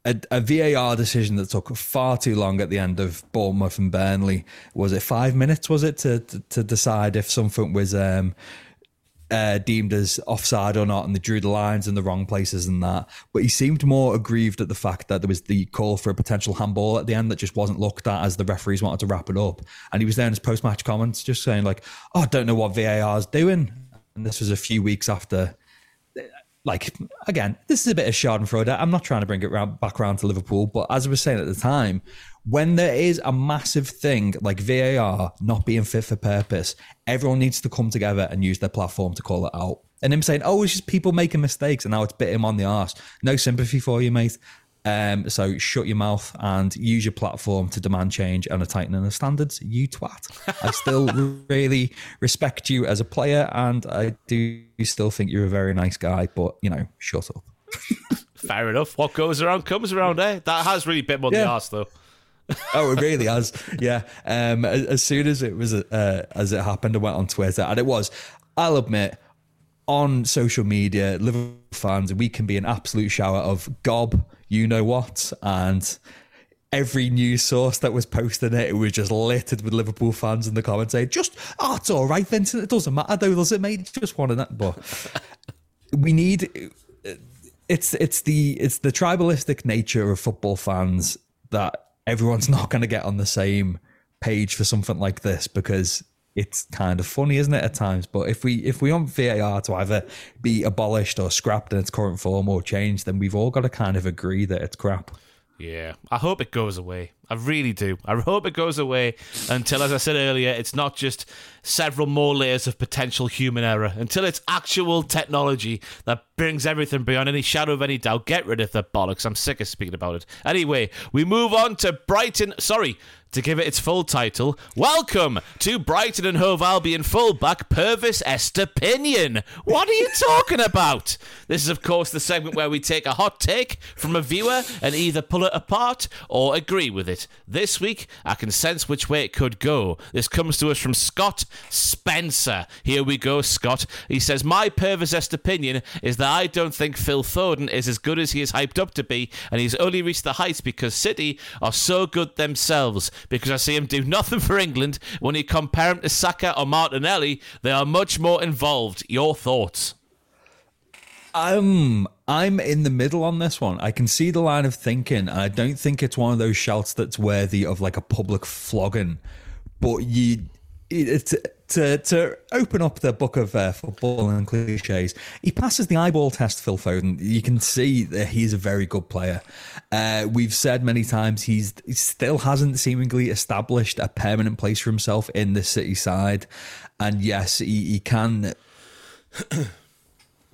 a, a, VAR decision that took far too long at the end of Bournemouth and Burnley. Was it five minutes? Was it to to, to decide if something was um, uh, deemed as offside or not, and they drew the lines in the wrong places and that. But he seemed more aggrieved at the fact that there was the call for a potential handball at the end that just wasn't looked at as the referees wanted to wrap it up. And he was there in his post match comments just saying, like, oh, I don't know what VAR is doing. And this was a few weeks after. Like again, this is a bit of Schadenfreude. I'm not trying to bring it round, back around to Liverpool, but as I was saying at the time, when there is a massive thing like VAR not being fit for purpose, everyone needs to come together and use their platform to call it out. And him saying, "Oh, it's just people making mistakes," and now it's bit him on the arse. No sympathy for you, mate. Um, so shut your mouth and use your platform to demand change and a tightening of standards. You twat. I still really respect you as a player, and I do still think you're a very nice guy. But you know, shut up. Fair enough. What goes around comes around, eh? That has really bit more yeah. the arse, though oh, it really has. Yeah. Um, as, as, soon as it was uh, as it happened, I went on Twitter, and it was. I'll admit, on social media, Liverpool fans, we can be an absolute shower of gob, you know what, and every news source that was posting it, it was just littered with Liverpool fans in the comments saying, "Just, oh, it's all right, Vincent. It doesn't matter, though, does it, mate? Just one of that." But we need. It's it's the it's the tribalistic nature of football fans that everyone's not going to get on the same page for something like this because it's kind of funny, isn't it, at times? But if we if we want VAR to either be abolished or scrapped in its current form or changed, then we've all got to kind of agree that it's crap. Yeah, I hope it goes away. I really do. I hope it goes away until, as I said earlier, it's not just several more layers of potential human error. Until it's actual technology that brings everything beyond any shadow of any doubt. Get rid of the bollocks. I'm sick of speaking about it. Anyway, we move on to Brighton. Sorry, to give it its full title, welcome to Brighton and Hove Albion fullback Pervis Estupiñán. What are you talking about? This is, of course, the segment where we take a hot take from a viewer and either pull it apart or agree with it. This week, I can sense which way it could go. This comes to us from Scott Spencer. Here we go, Scott. He says, My Pervis opinion is that I don't think Phil Foden is as good as he is hyped up to be, and he's only reached the heights because City are so good themselves because I see him do nothing for England. When you compare him to Saka or Martinelli, they are much more involved. Your thoughts? Um, I'm in the middle on this one. I can see the line of thinking, I don't think it's one of those shouts that's worthy of like a public flogging. But you, it's to to open up the book of uh, football and cliches, he passes the eyeball test. Phil Foden, you can see that he's a very good player. Uh, we've said many times he's he still hasn't seemingly established a permanent place for himself in the City side, and yes, he, he can.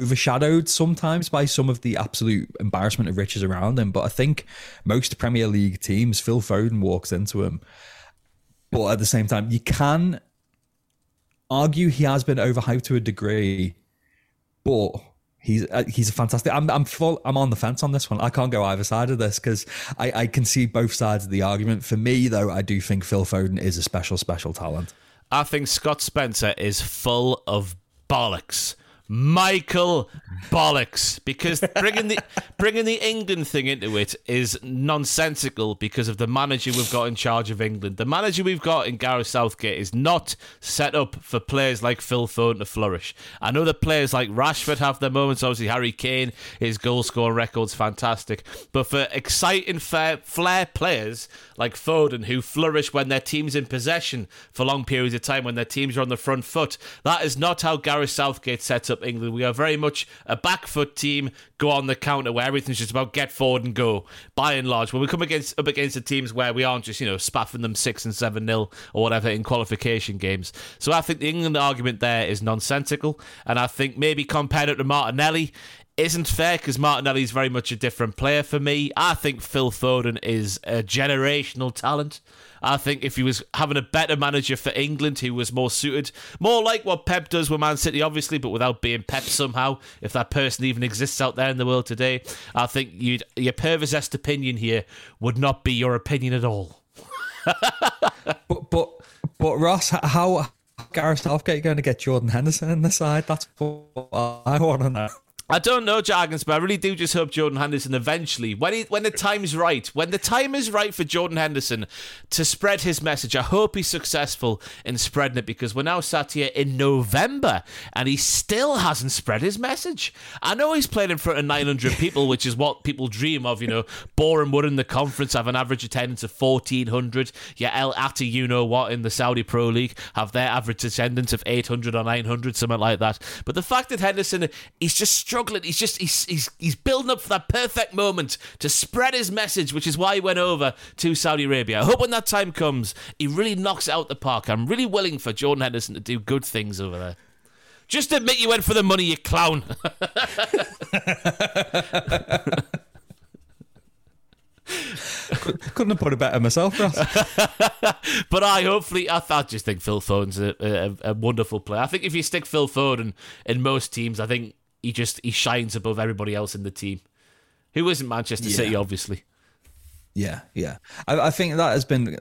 overshadowed sometimes by some of the absolute embarrassment of riches around him. But I think most Premier League teams, Phil Foden walks into him. But at the same time, you can argue he has been overhyped to a degree, but he's uh, he's a fantastic. I'm I'm full. I'm on the fence on this one. I can't go either side of this because I I can see both sides of the argument. For me, though, I do think Phil Foden is a special special talent. I think Scott Spencer is full of bollocks. Michael bollocks because bringing the bringing the England thing into it is nonsensical because of the manager we've got in charge of England. The manager we've got in Gareth Southgate is not set up for players like Phil Foden to flourish. I know that players like Rashford have their moments. Obviously, Harry Kane, his goal scoring record's fantastic. But for exciting, fair, flair players like Foden who flourish when their team's in possession for long periods of time, when their teams are on the front foot, that is not how Gareth Southgate sets up England. We are very much a back foot team, go on the counter where everything's just about get forward and go. By and large, when we come against up against the teams where we aren't just you know spaffing them six and seven nil or whatever in qualification games. So I think the England argument there is nonsensical, and I think maybe compared it to Martinelli, isn't fair because Martinelli is very much a different player for me. I think Phil Foden is a generational talent. I think if he was having a better manager for England who was more suited, more like what Pep does with Man City, obviously, but without being Pep somehow, if that person even exists out there in the world today, I think your perversest opinion here would not be your opinion at all. but, but, but Ross, how Gareth Southgate going to get Jordan Henderson in the side? That's what I want to know. I don't know, Jargons, but I really do just hope Jordan Henderson eventually, when he, when the time's right, when the time is right for Jordan Henderson to spread his message, I hope he's successful in spreading it because we're now sat here in November and he still hasn't spread his message. I know he's played in front of 900 people, which is what people dream of, you know. Boreham Wood in the conference have an average attendance of 1,400. Yeah, El Attey, you know what, in the Saudi Pro League have their average attendance of 800 or 900, something like that. But the fact that Henderson, he's just struggling. He's just he's he's he's building up for that perfect moment to spread his message, which is why he went over to Saudi Arabia. I hope when that time comes, he really knocks it out the park. I'm really willing for Jordan Henderson to do good things over there. Just admit you went for the money, you clown. Couldn't have put it better myself, Ross. but I hopefully, I, I just think Phil Foden's a, a, a, wonderful player. I think if you stick Phil Foden in most teams, I think he just he shines above everybody else in the team. Who isn't Manchester yeah. City, obviously. Yeah, yeah. I, I think that has been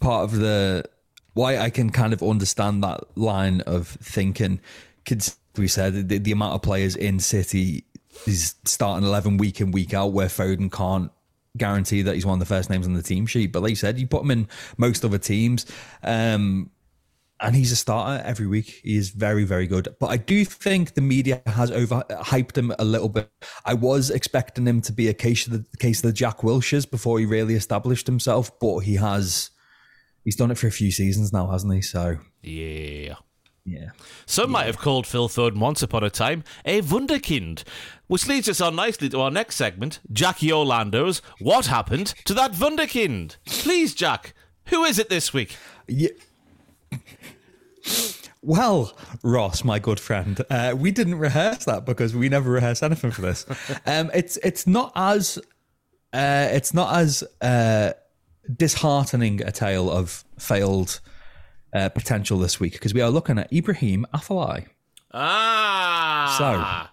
part of the why I can kind of understand that line of thinking. Kids, we said the, the amount of players in City is starting eleven week in week out, where Foden can't guarantee that he's one of the first names on the team sheet. But like you said, you put him in most other teams. Um, and he's a starter every week. He is very, very good. But I do think the media has overhyped him a little bit. I was expecting him to be a case of the case of the Jack Wilsheres before he really established himself, but he has he's done it for a few seasons now, hasn't he? So yeah. Yeah. Some yeah. might have called Phil Foden once upon a time a wunderkind, which leads us on nicely to our next segment, Jackie Orlando's What Happened to That Wunderkind? Please, Jack, who is it this week? Yeah. Well, Ross, my good friend, uh, we didn't rehearse that because we never rehearse anything for this. Um, it's it's not as uh, it's not as uh, disheartening a tale of failed uh, potential this week because we are looking at Ibrahim Afellay. Ah,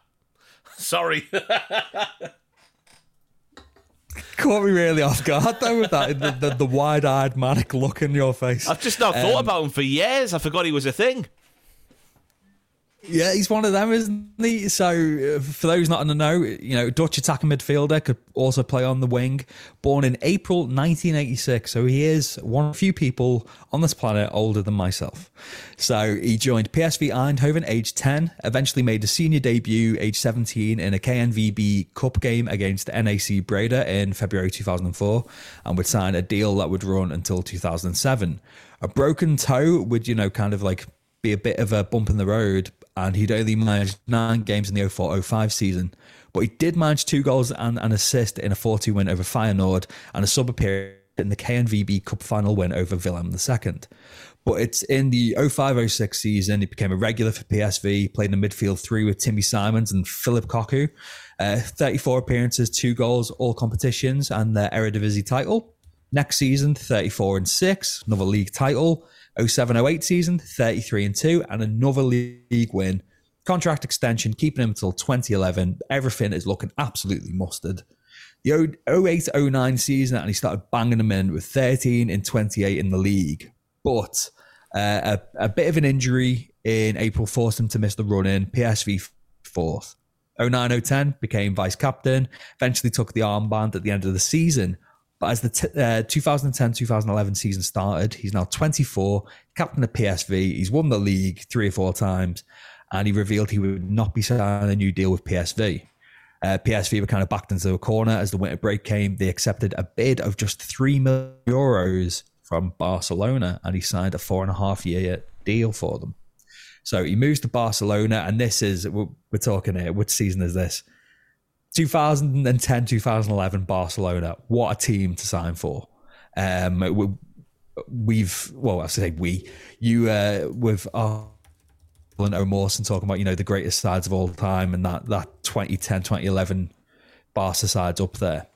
so sorry. caught me really off guard though with that the, the, the wide-eyed manic look in your face. I've just not thought um, about him for years. I forgot he was a thing. Yeah, he's one of them, isn't he? So, uh, for those not in the know, you know, Dutch attacking midfielder could also play on the wing. Born in April 1986, so he is one of few people on this planet older than myself. So, he joined PSV Eindhoven age 10, eventually made a senior debut age 17 in a KNVB Cup game against NAC Breda in February 2004, and would sign a deal that would run until 2007. A broken toe would, you know, kind of like be a bit of a bump in the road, and he'd only managed nine games in the 04 05 season. But he did manage two goals and an assist in a 4 2 win over Feyenoord and a sub appearance in the KNVB Cup final win over Willem II. But it's in the 05 06 season, he became a regular for PSV, played in the midfield three with Timmy Simons and Phillip Cocu. Uh, 34 appearances, two goals, all competitions, and the Eredivisie title. Next season, 34 and 6, another league title. 07 08 season, 33 and 2, and another league win. Contract extension, keeping him until 2011. Everything is looking absolutely mustard. The 08 09 season, and he started banging them in with 13 and 28 in the league. But uh, a, a bit of an injury in April forced him to miss the run in. PSV fourth. 09 010 became vice captain, eventually took the armband at the end of the season. But as the t- uh, 2010 2011 season started, he's now 24, captain of PSV. He's won the league three or four times, and he revealed he would not be signing a new deal with PSV. Uh, PSV were kind of backed into a corner as the winter break came. They accepted a bid of just 3 million euros from Barcelona, and he signed a four and a half year deal for them. So he moves to Barcelona, and this is, we're, we're talking here, which season is this? 2010, 2011 Barcelona. What a team to sign for. Um, we, have well, I say we, you uh, with our and talking about, you know, the greatest sides of all time and that, that 2010, 2011 Barca sides up there.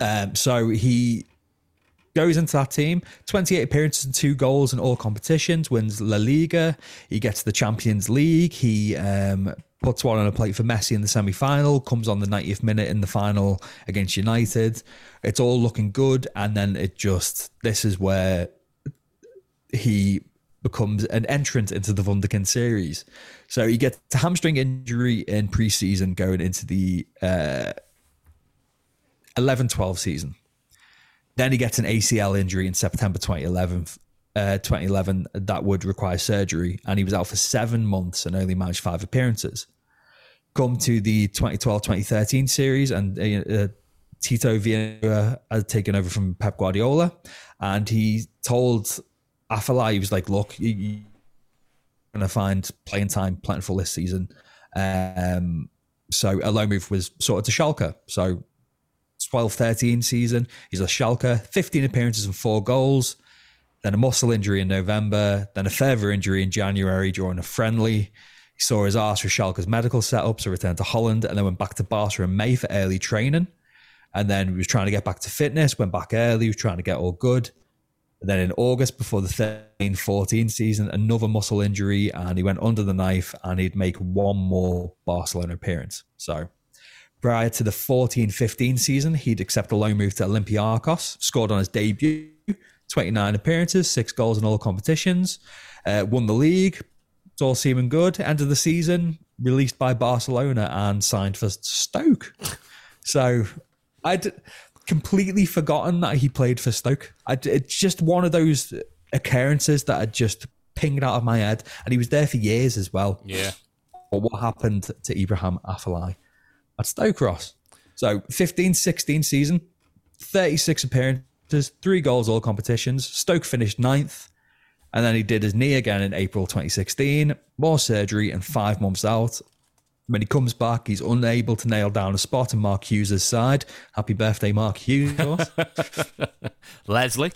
Um, so he goes into that team 28 appearances and two goals in all competitions wins la liga he gets the champions league he um, puts one on a plate for messi in the semi-final comes on the 90th minute in the final against united it's all looking good and then it just this is where he becomes an entrant into the Wunderkind series. So he gets a hamstring injury in preseason going into the uh, 11 12 season. Then he gets an ACL injury in September 2011. Uh, 2011 that would require surgery, and he was out for seven months and only managed five appearances. Come to the 2012 2013 series, and uh, uh, Tito Vilanova had taken over from Pep Guardiola, and he told Afellay, he was like, look, you, you're going to find playing time plentiful this season. Um, so a loan move was sort of to Schalke. So 12 13 season, he's a Schalke, 15 appearances and four goals. Then a muscle injury in November, then a further injury in January during a friendly. He saw his arse for Schalke's medical setup, so returned to Holland and then went back to Barca in May for early training. And then he was trying to get back to fitness, went back early, was trying to get all good. Then in August, before the 13 14 season, another muscle injury, and he went under the knife and he'd make one more Barcelona appearance. So prior to the 14 15 season, he'd accept a loan move to Olympiacos, scored on his debut, 29 appearances, six goals in all competitions, uh, won the league. It's all seeming good. End of the season, released by Barcelona and signed for Stoke. So I'd completely forgotten that he played for Stoke. I, it's just one of those occurrences that had just pinged out of my head, and he was there for years as well. Yeah. But what happened to Ibrahim Afellay at Stoke Ross? So 15-16 season, 36 appearances, three goals, all competitions. Stoke finished ninth. And then he did his knee again in April 2016, more surgery and five months out. When he comes back, he's unable to nail down a spot in Mark Hughes' side. Happy birthday, Mark Hughes. Leslie.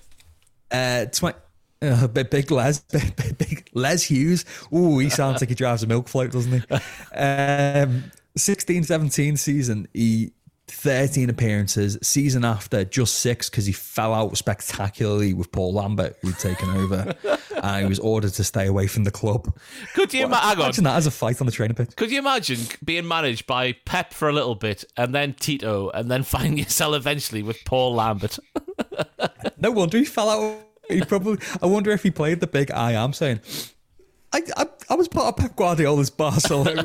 Uh, tw- uh, big, big Les, big, big, big Les Hughes. Ooh, he sounds like he drives a milk float, doesn't he? Um, 16 17 season, he 13 appearances. Season after, just six because he fell out spectacularly with Paul Lambert, who'd taken over. and uh, he was ordered to stay away from the club. Could you well, ima- imagine that as a fight on the training pitch? Could you imagine being managed by Pep for a little bit and then Tito and then finding yourself eventually with Paul Lambert? no wonder he fell out. He probably. I wonder if he played the big I am saying. I, I, I was part of Pep Guardiola's Barcelona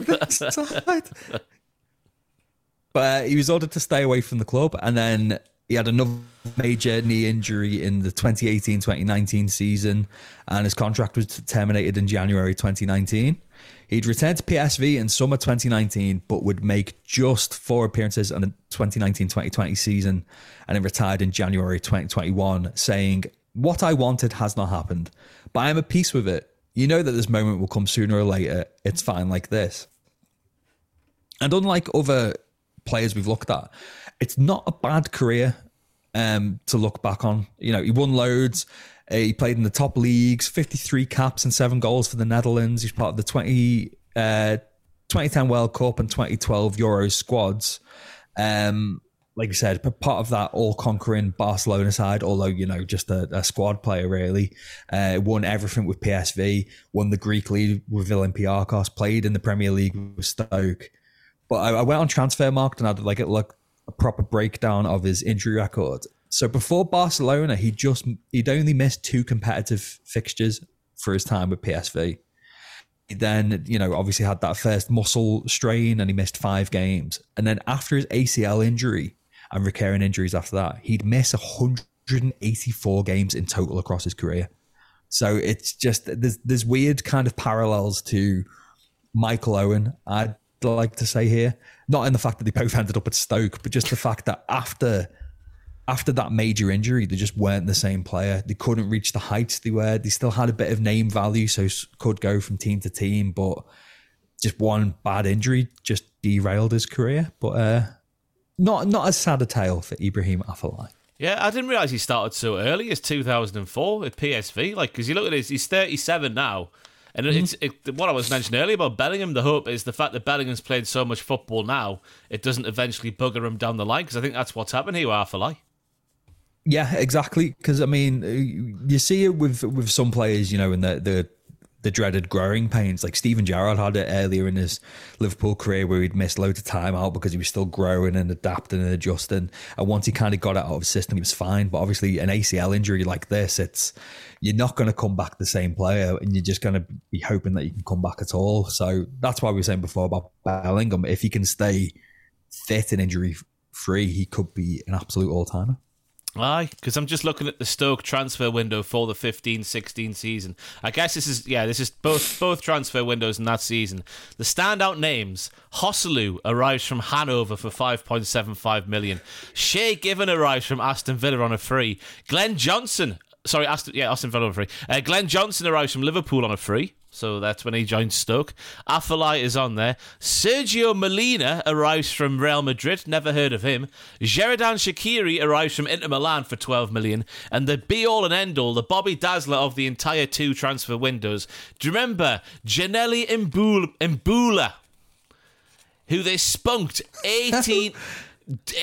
But he was ordered to stay away from the club, and then he had another major knee injury in the 2018-2019 season, and his contract was terminated in January 2019. He'd returned to PSV in summer 2019, but would make just four appearances in the 2019-2020 season, and then retired in January 2021, saying, "What I wanted has not happened, but I am at peace with it. You know that this moment will come sooner or later. It's fine like this. And unlike other players we've looked at, it's not a bad career um, to look back on. You know, he won loads. Uh, he played in the top leagues, 53 caps and seven goals for the Netherlands. He's part of the 20, uh, 2010 World Cup and 2012 Euros squads. Um, like I said, part of that all conquering Barcelona side, although, you know, just a, a squad player, really. Uh, won everything with PSV, won the Greek league with Olympiacos, played in the Premier League with Stoke. But I, I went on Transfermarkt and I did like it look a proper breakdown of his injury record. So before Barcelona, he just he'd only missed two competitive fixtures for his time with PSV. He then, you know, obviously had that first muscle strain and he missed five games. And then after his ACL injury and recurring injuries after that, he'd miss 184 games in total across his career. So it's just there's there's weird kind of parallels to Michael Owen. I'd like to say here, not in the fact that they both ended up at Stoke, but just the fact that after after that major injury, they just weren't the same player. They couldn't reach the heights they were. They still had a bit of name value, so could go from team to team, but just one bad injury just derailed his career. But uh, not not as sad a tale for Ibrahim Afellay. Yeah, I didn't realize he started so early as 2004 at PSV. Like, because you look at this, he's 37 now. And mm-hmm. it's it, what I was mentioning earlier about Bellingham. The hope is the fact that Bellingham's played so much football now, it doesn't eventually bugger him down the line. Because I think that's what's happened here with Afellay. Yeah, exactly. Because I mean, you see it with with some players, you know, in the the the dreaded growing pains. Like Steven Gerrard had it earlier in his Liverpool career where he'd missed loads of time out because he was still growing and adapting and adjusting. And once he kind of got out of his system, he was fine. But obviously, an ACL injury like this, it's you're not going to come back the same player and you're just going to be hoping that you can come back at all. So that's why we were saying before about Bellingham. If he can stay fit and injury free, he could be an absolute all timer. Aye, because I'm just looking at the Stoke transfer window for the 15-16 season. I guess this is yeah, this is both both transfer windows in that season. The standout names: Joselu arrives from Hanover for 5.75 million. Shay Given arrives from Aston Villa on a free. Glenn Johnson, sorry, Aston yeah, Aston Villa on a free. Uh, Glenn Johnson arrives from Liverpool on a free. So that's when he joined Stoke. Afellay is on there. Sergio Molina arrives from Real Madrid. Never heard of him. Xherdan Shaqiri arrives from Inter Milan for 12 million. And the be all and end all, the Bobby Dazzler of the entire two transfer windows. Do you remember Giannelli Imbula, who they spunked 18.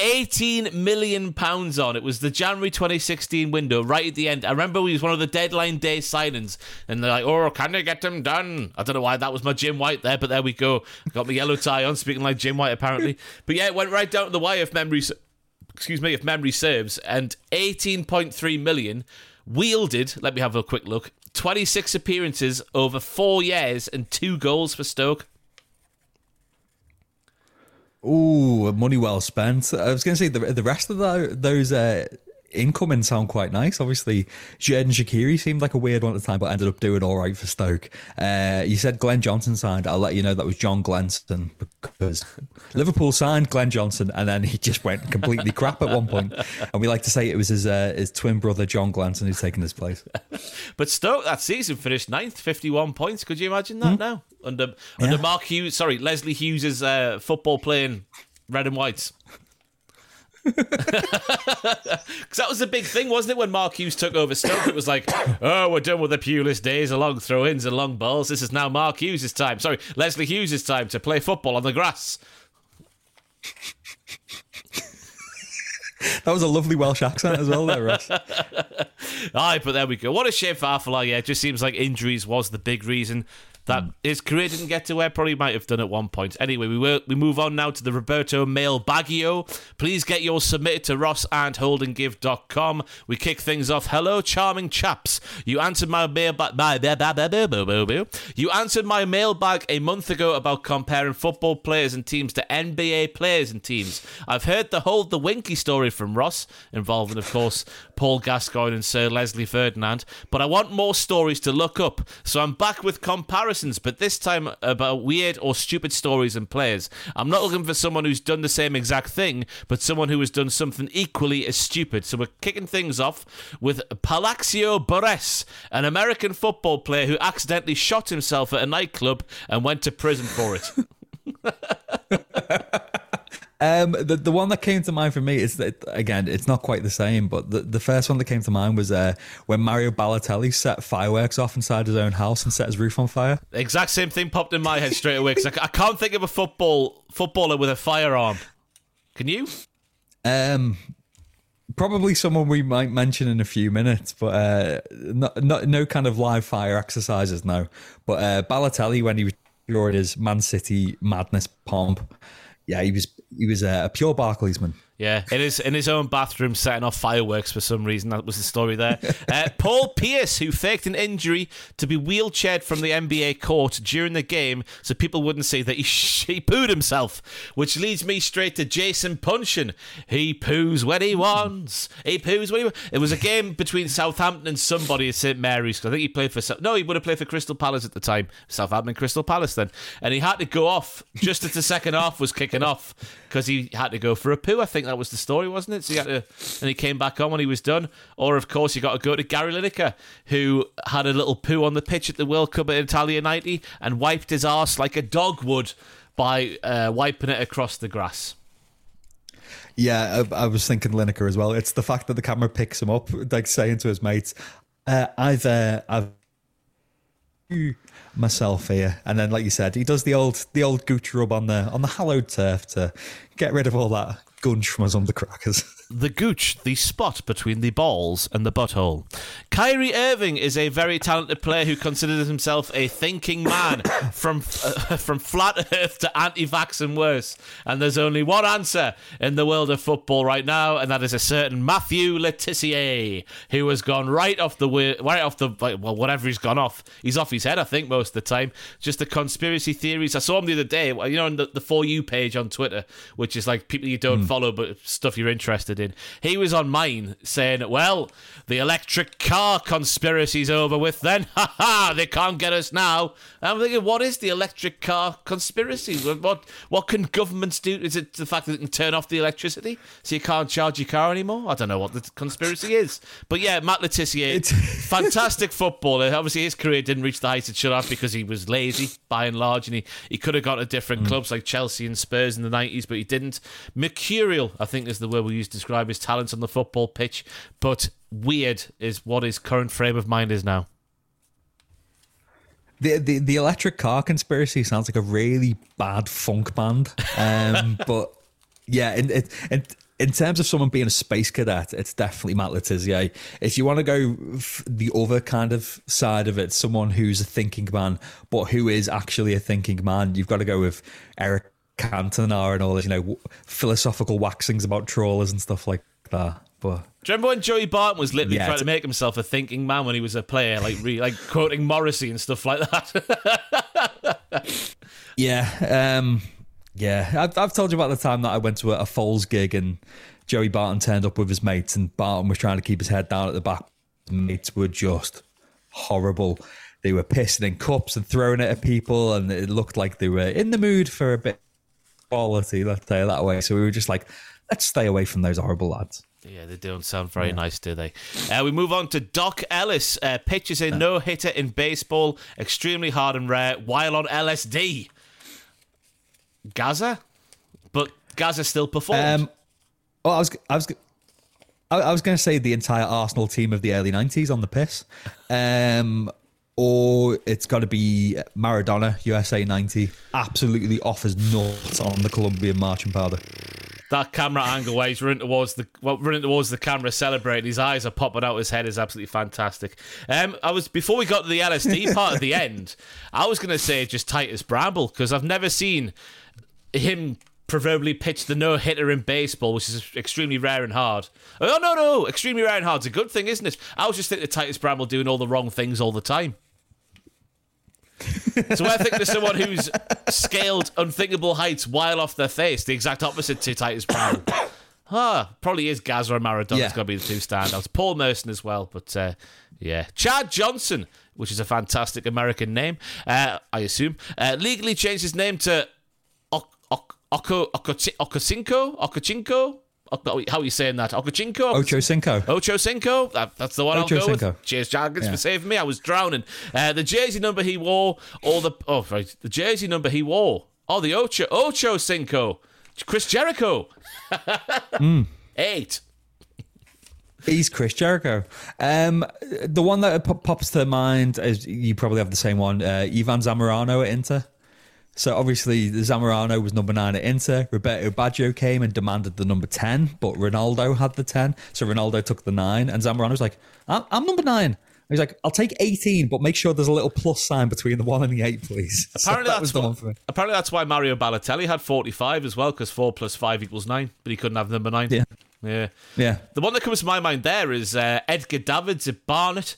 18 million pounds on. It was the January 2016 window, right at the end. I remember we was one of the deadline day signings, and they're like, "Oh, can you get them done?" I don't know why that was my Jim White there, but there we go. Got my yellow tie on, speaking like Jim White apparently. but yeah, it went right down to the wire if memory, excuse me, if memory serves, and 18.3 million wielded. Let me have a quick look. 26 appearances over four years and two goals for Stoke. Oh, money well spent. I was going to say the the rest of the, those uh, incoming sound quite nice. Obviously, Xherdan Shaqiri seemed like a weird one at the time, but ended up doing all right for Stoke. Uh, you said Glenn Johnson signed. I'll let you know that was John Glenson because Liverpool signed Glenn Johnson, and then he just went completely crap at one point. And we like to say it was his uh, his twin brother John Glenson who's taken his place. but Stoke that season finished ninth, fifty one points. Could you imagine that mm. now under under yeah. Mark Hughes? Sorry, Leslie Hughes's uh, football playing red and whites. Because that was the big thing, wasn't it, when Mark Hughes took over Stoke? It was like, oh, we're done with the Pulis days, the long throw ins and long balls. This is now Mark Hughes' time. Sorry, Leslie Hughes' time to play football on the grass. that was a lovely Welsh accent as well, there, Ross. Aye, but there we go. What a shame for Afellay. Yeah, it just seems like injuries was the big reason that mm. his career didn't get to where probably might have done at one point. Anyway, we will, we move on now to the Roberto Mail Baggio. Please get yours submitted to ross and holdinggive.com. We kick things off. Hello, charming chaps. You answered my mailbag. You answered my mailbag a month ago about comparing football players and teams to NBA players and teams. I've heard the hold the Winky story from Ross, involving, of course, Paul Gascoigne and Sir Leslie Ferdinand, but I want more stories to look up. So I'm back with comparison comparisons, but this time about weird or stupid stories and players. I'm not looking for someone who's done the same exact thing, but someone who has done something equally as stupid. So we're kicking things off with Plaxico Burress, an American football player who accidentally shot himself at a nightclub and went to prison for it. Um, the the one that came to mind for me is that again, it's not quite the same, but the, the first one that came to mind was uh, when Mario Balotelli set fireworks off inside his own house and set his roof on fire. Exact same thing popped in my head straight away because I, I can't think of a football footballer with a firearm. Can you? Um, probably someone we might mention in a few minutes, but uh, not, not no kind of live fire exercises, no. But uh, Balotelli, when he was during his Man City madness pomp, yeah, he was he was a, pure Barclaysman. Yeah, in his in his own bathroom, setting off fireworks for some reason. That was the story there. Uh, Paul Pierce, who faked an injury to be wheelchaired from the NBA court during the game, so people wouldn't say that he, he pooed himself. Which leads me straight to Jason Puncheon. He poos when he wants. He poos when he. wants. It was a game between Southampton and somebody at St Mary's. I think he played for. No, he would have played for Crystal Palace at the time. Southampton, Crystal Palace then, and he had to go off just as the second half was kicking off because he had to go for a poo. I think that was the story, wasn't it? So he had to, and he came back on when he was done. Or of course, you got to go to Gary Lineker, who had a little poo on the pitch at the World Cup at Italia '90 and wiped his arse like a dog would by uh, wiping it across the grass. Yeah, I, I, was thinking Lineker as well. It's the fact that the camera picks him up, like saying to his mates, uh, "I've uh, I've myself here," and then, like you said, he does the old the old gooch rub on the on the hallowed turf to get rid of all that gunge from us undercrackers. The gooch, the spot between the balls and the butthole. Kyrie Irving is a very talented player who considers himself a thinking man from uh, from flat earth to anti-vax and worse. And there's only one answer in the world of football right now, and that is a certain Matthew Le Tissier, who has gone right off the right off the well, whatever he's gone off. He's off his head, I think, most of the time. Just the conspiracy theories. I saw him the other day, you know, on the, the for you page on Twitter, which is like people you don't mm. follow but stuff you're interested in. He was on mine saying, "Well, the electric car conspiracy's over with. Then, ha ha, they can't get us now." I'm thinking, what is the electric car conspiracy? What what can governments do? Is it the fact that they can turn off the electricity so you can't charge your car anymore? I don't know what the conspiracy is, but yeah, Matt Le Tissier, fantastic footballer. Obviously, his career didn't reach the heights it should have because he was lazy by and large, and he, he could have gone to different mm. clubs like Chelsea and Spurs in the nineties, but he didn't. Mercurial, I think, is the word we use to describe his talents on the football pitch, but weird is what his current frame of mind is now. The, the the electric car conspiracy sounds like a really bad funk band, um, but yeah, in, in, in terms of someone being a space cadet, it's definitely Matt Le Tissier. If you want to go the other kind of side of it, someone who's a thinking man, but who is actually a thinking man, you've got to go with Eric Cantona and all this, you know, philosophical waxings about trawlers and stuff like that. But do you remember when Joey Barton was literally yeah, trying to make himself a thinking man when he was a player, like re- like quoting Morrissey and stuff like that? yeah, um, yeah. I've, I've, told you about the time that I went to a, a Foals gig and Joey Barton turned up with his mates, and Barton was trying to keep his head down at the back. The mates were just horrible. They were pissing in cups and throwing it at people, and it looked like they were in the mood for a bit quality, let's say that way. So we were just like, let's stay away from those horrible lads. Yeah, they don't sound very yeah. nice, do they? Uh, we move on to Doc Ellis. Uh, pitches a no hitter in baseball, extremely hard and rare, while on LSD. Gazza, but Gazza still performed. Um, well, I was, I was, I was going to say the entire Arsenal team of the early '90s on the piss. Um, or it's got to be Maradona, USA 90. Absolutely offers nuts on the Colombian marching powder. That camera angle where he's running towards the well, running towards the camera, celebrating. His eyes are popping out his head is absolutely fantastic. Um, I was before we got to the LSD part at the end. I was going to say just Titus Bramble because I've never seen him proverbially pitch the no hitter in baseball, which is extremely rare and hard. Oh no, no, extremely rare and hard. It's a good thing, isn't it? I was just thinking of Titus Bramble doing all the wrong things all the time so I think there's someone who's scaled unthinkable heights while off their face, the exact opposite to Titus Brown. Ah, probably is Gaz or Maradona. Yeah. It's got to be the two standouts. Paul Merson as well, but uh, yeah. Chad Johnson which is a fantastic American name, uh, I assume, uh, legally changed his name to Ok- Ok- Oko- Okochi- Okochinko? Okochinko? Ok- How are you saying that? Okochinko? Ocho Cinco. Ocho Cinco. That, that's the one Ocho I'll go Cinco. with. Cheers, Jargons, Yeah. for saving me. I was drowning. Uh, the jersey number he wore, or the oh right, the jersey number he wore. Oh, the Ocho Ocho Cinco. Chris Jericho. Hmm. Eight. He's Chris Jericho. Um, the one that pop- pops to mind is you probably have the same one. Uh, Ivan Zamorano at Inter. So obviously Zamorano was number nine at Inter. Roberto Baggio came and demanded the number ten, but Ronaldo had the ten. So Ronaldo took the nine, and Zamorano was like, "I'm, I'm number nine. He's like, "I'll take eighteen, but make sure there's a little plus sign between the one and the eight, please." So Apparently that that's was the what- one for me. Apparently that's why Mario Balotelli had forty-five as well, because four plus five equals nine, but he couldn't have number nine. Yeah. Yeah. Yeah. The one that comes to my mind there is uh, Edgar Davids at Barnet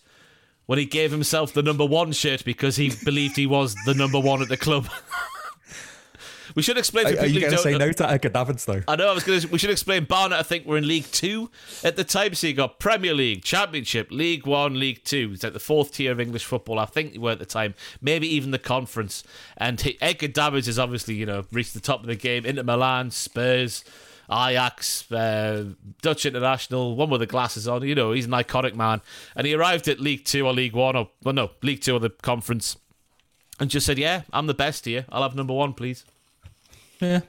when he gave himself the number one shirt because he believed he was the number one at the club. we should explain to Are, people are you going to say know- no to Edgar Davids though? I know I was going to. We should explain. Barnet, I think, were in League Two at the time, so you got Premier League, Championship, League One, League Two. It's like the fourth tier of English football. I think they were at the time, maybe even the conference. And he, Edgar Davids has obviously, you know, reached the top of the game. Inter Milan, Spurs, Ajax, uh, Dutch international, one with the glasses on. You know, he's an iconic man. And he arrived at League Two or League One, or well, no, League Two or the conference, and just said, "Yeah, I'm the best here. I'll have number one, please." Yeah.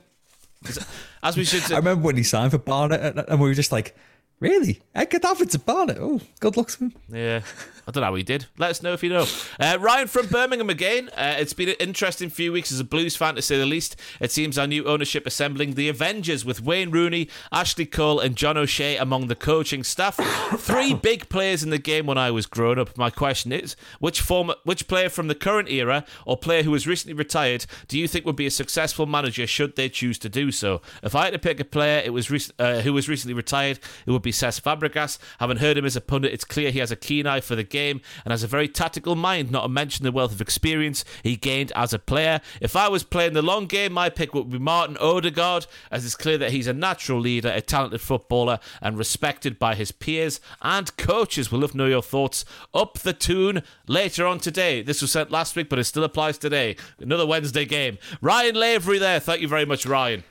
As we should. I remember when he signed for Barnet, and- and we were just like, "Really, Edgar Davids at Barnet? Oh, good luck to him." Yeah, I don't know how he did. Let us know if you know. Uh, Ryan from Birmingham again. Uh, it's been an interesting few weeks as a Blues fan, to say the least. It seems our new ownership assembling the Avengers with Wayne Rooney, Ashley Cole, and John O'Shea among the coaching staff. Three big players in the game when I was growing up. My question is, which former, which player from the current era or player who has recently retired do you think would be a successful manager should they choose to do so? If I had to pick a player, it was rec- uh, who was recently retired, it would be Cesc Fabregas. Having heard him as a pundit, it's clear he has a keen eye for the game and has a very tactical mind, not to mention the wealth of experience he gained as a player. If I was playing the long game, my pick would be Martin Odegaard, as it's clear that he's a natural leader, a talented footballer, and respected by his peers and coaches. We'll love to know your thoughts. Up the tune later on today. This was sent last week, but it still applies today. Another Wednesday game. Ryan Lavery there. Thank you very much, Ryan.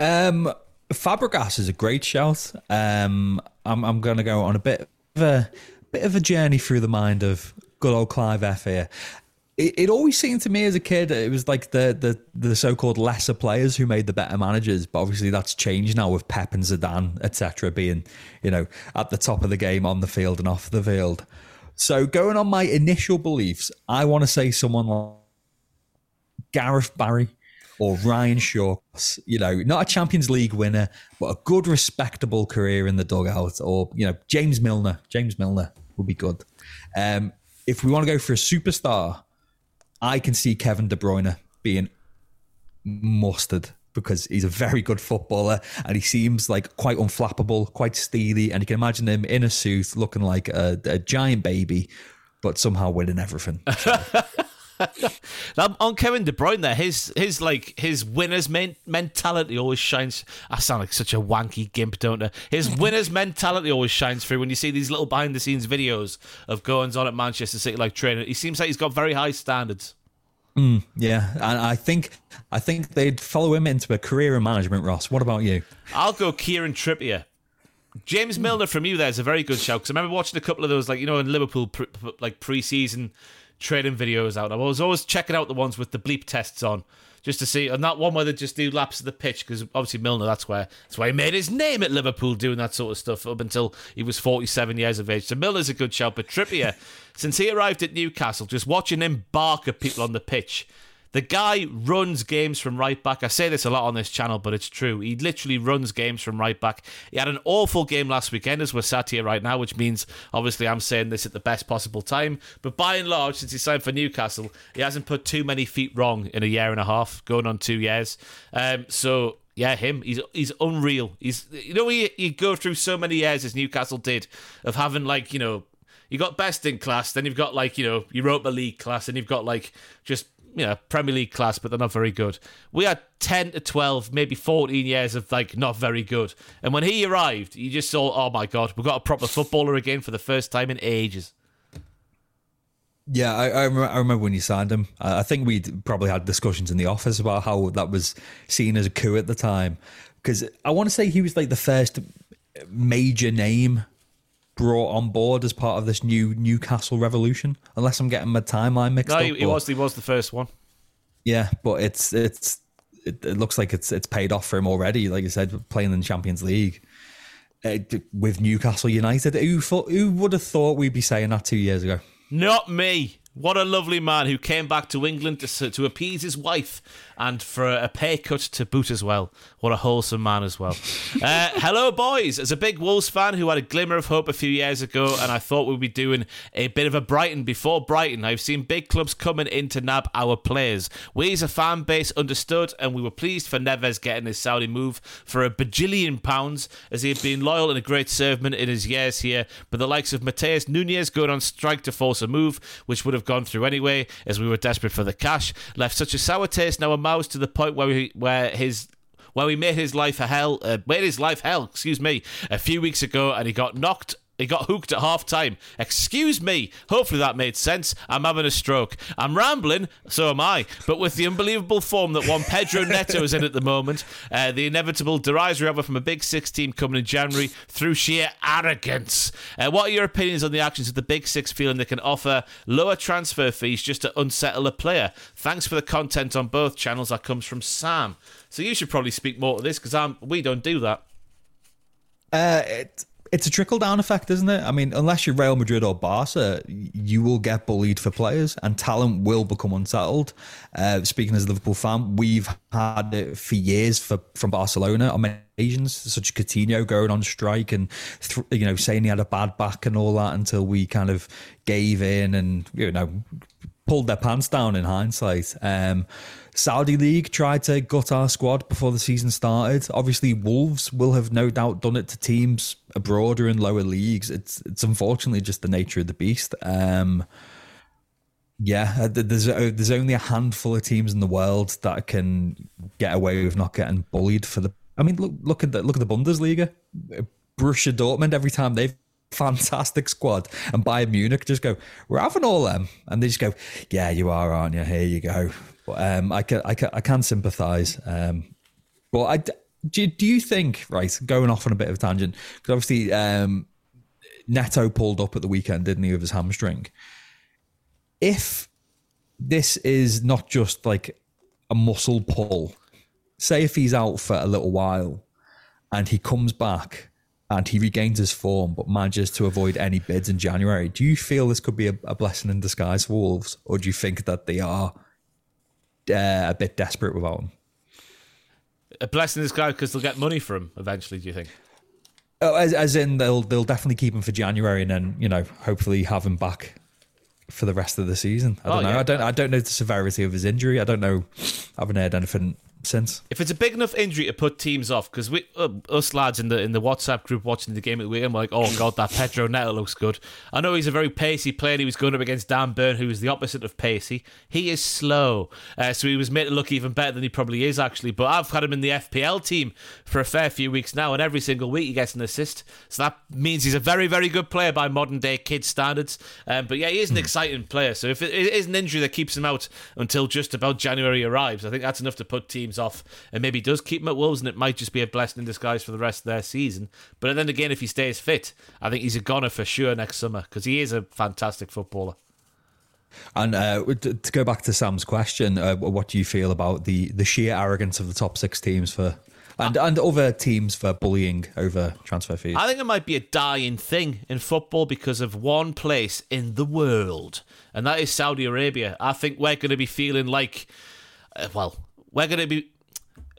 Um, Fabregas is a great shout. Um, I'm I'm going to go on a bit of a bit of a journey through the mind of good old Clive F here. It, it always seemed to me as a kid it was like the the the so-called lesser players who made the better managers, but obviously that's changed now with Pep and Zidane, etc., being you know at the top of the game on the field and off the field. So going on my initial beliefs, I want to say someone like Gareth Barry or Ryan Shaw, you know, not a Champions League winner, but a good, respectable career in the dugout, or, you know, James Milner. James Milner would be good. Um, if we want to go for a superstar, I can see Kevin De Bruyne being mustard because he's a very good footballer and he seems like quite unflappable, quite steely, and you can imagine him in a suit looking like a, a giant baby, but somehow winning everything. Now, on Kevin De Bruyne, there, his his like his winners men- mentality always shines. I sound like such a wanky gimp, don't I? His winners mentality always shines through when you see these little behind the scenes videos of goings on at Manchester City, like training. He seems like he's got very high standards. Mm, yeah, and I think I think they'd follow him into a career in management. Ross, what about you? I'll go Kieran Trippier. James mm. Milner from you there is a very good shout because I remember watching a couple of those, like you know, in Liverpool, pre- pre- like pre-season training videos out. I was always checking out the ones with the bleep tests on, just to see, and that one where they just do laps of the pitch because obviously Milner, that's where that's why he made his name at Liverpool doing that sort of stuff up until he was 47 years of age. So Milner's a good shout, but Trippier, since he arrived at Newcastle, just watching him bark at people on the pitch. The guy runs games from right back. I say this a lot on this channel, but it's true. He literally runs games from right back. He had an awful game last weekend as we're sat here right now, which means obviously I'm saying this at the best possible time. But by and large, since he signed for Newcastle, he hasn't put too many feet wrong in a year and a half, going on two years. Um, so yeah, him. He's he's unreal. He's you know you, you go through so many years as Newcastle did of having like you know you got best in class, then you've got like you know Europa League class, and you've got like just you know Premier League class, but they're not very good. We had ten to twelve, maybe fourteen years of like not very good, and when he arrived, you just saw, oh my god, we've got a proper footballer again for the first time in ages. Yeah, I, I, remember, when you signed him. I think we'd probably had discussions in the office about how that was seen as a coup at the time. Because I want to say he was like the first major name brought on board as part of this new Newcastle revolution. Unless I'm getting my timeline mixed no, up. No, he, he was. He was the first one. Yeah, but it's it's it, it, looks like it's it's paid off for him already. Like I said, playing in the Champions League uh, with Newcastle United. Who thought, who would have thought we'd be saying that two years ago? Not me. What a lovely man who came back to England to, to appease his wife and for a pay cut to boot as well. What a wholesome man as well. Uh, hello, boys. As a big Wolves fan who had a glimmer of hope a few years ago, and I thought we'd be doing a bit of a Brighton before Brighton, I've seen big clubs coming in to nab our players. We as a fan base understood, and we were pleased for Neves getting his Saudi move for a bajillion pounds, as he had been loyal and a great servant in his years here. But the likes of Matheus Nunes going on strike to force a move, which would have gone through anyway, as we were desperate for the cash, left such a sour taste now a mouse to the point where we, where his where we made his life a hell, uh, made his life hell, excuse me, a few weeks ago, and he got knocked he got hooked at half time. Excuse me. Hopefully that made sense. I'm having a stroke. I'm rambling, so am I. But with the unbelievable form that one Pedro Neto is in at the moment, uh, the inevitable derisory offer from a Big Six team coming in January through sheer arrogance. Uh, what are your opinions on the actions of the Big Six feeling they can offer lower transfer fees just to unsettle a player? Thanks for the content on both channels. That comes from Sam. So you should probably speak more to this because we don't do that. Uh, it, it's a trickle down effect, isn't it? I mean, unless you're Real Madrid or Barca, you will get bullied for players, and talent will become unsettled. Uh, speaking as a Liverpool fan, we've had it for years for from Barcelona on many occasions, such as Coutinho going on strike and th- you know saying he had a bad back and all that until we kind of gave in and you know pulled their pants down in hindsight. Um, Saudi League tried to gut our squad before the season started. Obviously, Wolves will have no doubt done it to teams abroad or in lower leagues. It's it's unfortunately just the nature of the beast. Um, yeah, uh, there's there's only a handful of teams in the world that can get away with not getting bullied for the. I mean, look look at the look at the Bundesliga. Borussia Dortmund every time they've fantastic squad and Bayern Munich just go, we're having all them, and they just go, yeah, you are, aren't you? Here you go. But um, I can I can I can sympathise. Um, but I do, do you think right going off on a bit of a tangent because obviously um, Neto pulled up at the weekend, didn't he, with his hamstring? If this is not just like a muscle pull, say if he's out for a little while and he comes back and he regains his form but manages to avoid any bids in January, do you feel this could be a, a blessing in disguise for Wolves, or do you think that they are uh, a bit desperate without him. A blessing in disguise because they'll get money for him eventually. Do you think? Oh, as, as in they'll they'll definitely keep him for January and then you know hopefully have him back for the rest of the season. I don't oh, know. Yeah. I don't I don't know the severity of his injury. I don't know. I haven't heard anything If it's a big enough injury to put teams off, because we uh, us lads in the in the WhatsApp group watching the game at the weekend, we're like, oh god, that Pedro Neto looks good. I know he's a very pacey player. He was going up against Dan Burn, who is the opposite of pacey. He is slow, uh, so he was made to look even better than he probably is actually. But I've had him in the FPL team for a fair few weeks now, and every single week he gets an assist. So that means he's a very very good player by modern day kid standards. Um, but yeah, he is an mm. exciting player. So if it is an injury that keeps him out until just about January arrives, I think that's enough to put teams off and maybe does keep him at Wolves, and it might just be a blessing in disguise for the rest of their season. But then again, if he stays fit, I think he's a goner for sure next summer because he is a fantastic footballer. And uh, to go back to Sam's question, uh, what do you feel about the, the sheer arrogance of the top six teams for and and other teams for bullying over transfer fees? I think it might be a dying thing in football because of one place in the world, and that is Saudi Arabia. I think we're going to be feeling like, uh, well, we're going to be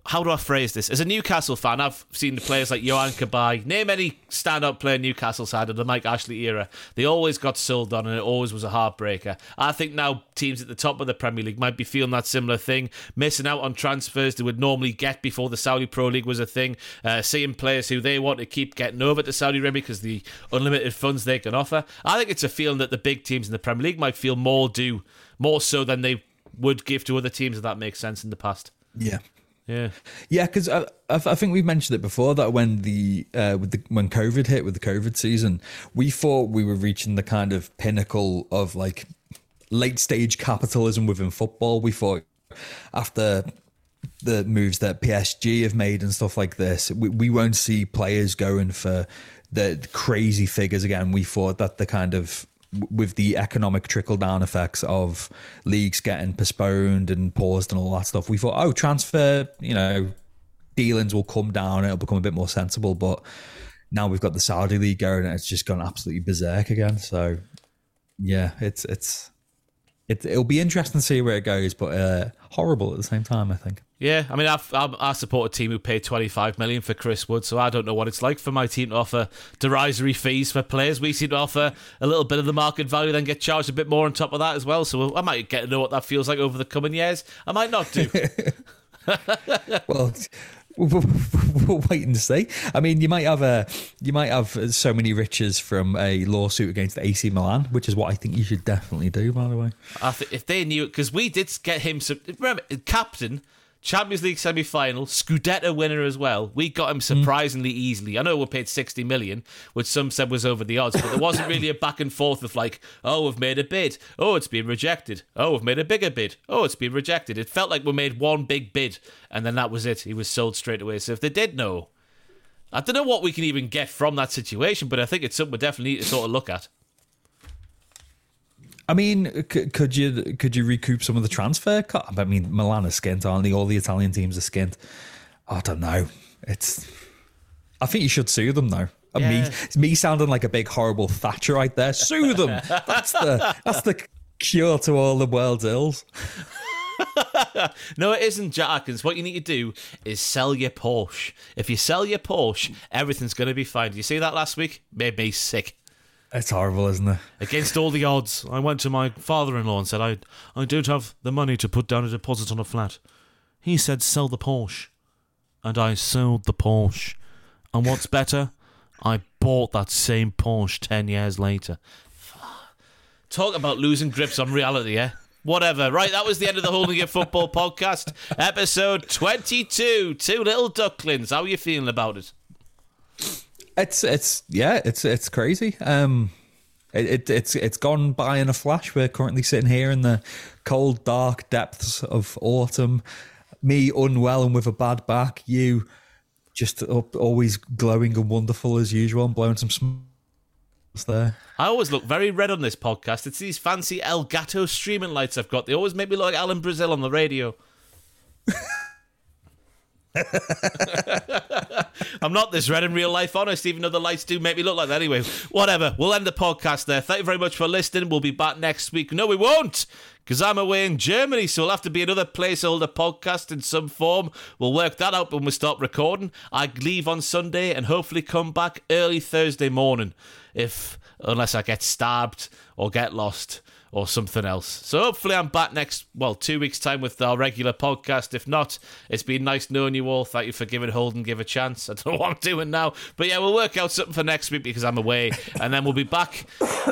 how do I phrase this? As a Newcastle fan, I've seen the players like Yohan Cabaye, name any stand-up player Newcastle side of the Mike Ashley era. They always got sold on, and it always was a heartbreaker. I think now teams at the top of the Premier League might be feeling that similar thing, missing out on transfers they would normally get before the Saudi Pro League was a thing, uh, seeing players who they want to keep getting over to Saudi Arabia because the unlimited funds they can offer. I think it's a feeling that the big teams in the Premier League might feel more due, more so than they would give to other teams, if that makes sense in the past. Yeah. Yeah, yeah, because I, I, think we've mentioned it before that when the uh, with the when COVID hit with the COVID season, we thought we were reaching the kind of pinnacle of like late stage capitalism within football. We thought after the moves that PSG have made and stuff like this, we, we won't see players going for the crazy figures again. We thought that the kind of with the economic trickle down effects of leagues getting postponed and paused and all that stuff, we thought, oh, transfer, you know, dealings will come down, it'll become a bit more sensible. But now we've got the Saudi league going, and it's just gone absolutely berserk again. So, yeah, it's it's it, it'll be interesting to see where it goes, but uh, horrible at the same time. I think. Yeah, I mean, I've, i I support a team who paid 25 million for Chris Wood, so I don't know what it's like for my team to offer derisory fees for players. We seem to offer a little bit of the market value, then get charged a bit more on top of that as well. So I might get to know what that feels like over the coming years. I might not do. well, we'll wait and see. I mean, you might have a you might have so many riches from a lawsuit against AC Milan, which is what I think you should definitely do. By the way, if they knew, because we did get him. Some, remember, captain Champions League semi final, Scudetto winner as well. We got him surprisingly mm. easily. I know we paid 60 million, which some said was over the odds, but there wasn't really a back and forth of like, oh, we've made a bid. Oh, it's been rejected. Oh, we've made a bigger bid. Oh, it's been rejected. It felt like we made one big bid and then that was it. He was sold straight away. So if they did know, I don't know what we can even get from that situation, but I think it's something we definitely need to sort of look at. I mean, could you could you recoup some of the transfer? Cut? I mean, Milan is skint, aren't they? All the Italian teams are skint. I don't know. It's. I think you should sue them though. Yeah. Me, me sounding like a big horrible Thatcher right there. Sue them. that's the that's the cure to all the world's ills. no, it isn't, Jackins. What you need to do is sell your Porsche. If you sell your Porsche, everything's going to be fine. Did you see that last week? Made me sick. It's horrible, isn't it? Against all the odds, I went to my father-in-law and said, "I, I don't have the money to put down a deposit on a flat." He said, "Sell the Porsche," and I sold the Porsche. And what's better, I bought that same Porsche ten years later. Talk about losing grips on reality, eh? Whatever. Right, that was the end of the Hold and Give Football podcast, episode twenty-two. Two little ducklings. How are you feeling about it? It's it's yeah, it's it's crazy. Um, it, it, it's it's gone by in a flash. We're currently sitting here in the cold, dark depths of autumn. Me unwell and with a bad back. You just up, always glowing and wonderful as usual, and blowing some smoke there. I always look very red on this podcast. It's these fancy Elgato streaming lights I've got. They always make me look like Alan Brazil on the radio. I'm not this red in real life, honest, even though the lights do make me look like that. Anyway, whatever. We'll end the podcast there. Thank you very much for listening. We'll be back next week. No, we won't, because I'm away in Germany, so we'll have to be another placeholder podcast in some form. We'll work that out when we stop recording. I leave on Sunday and hopefully come back early Thursday morning, if unless I get stabbed or get lost or something else. So hopefully I'm back next, well, two weeks' time with our regular podcast. If not, it's been nice knowing you all. Thank you for giving Hold and Give a chance. I don't know what I'm doing now. But yeah, we'll work out something for next week because I'm away. and then we'll be back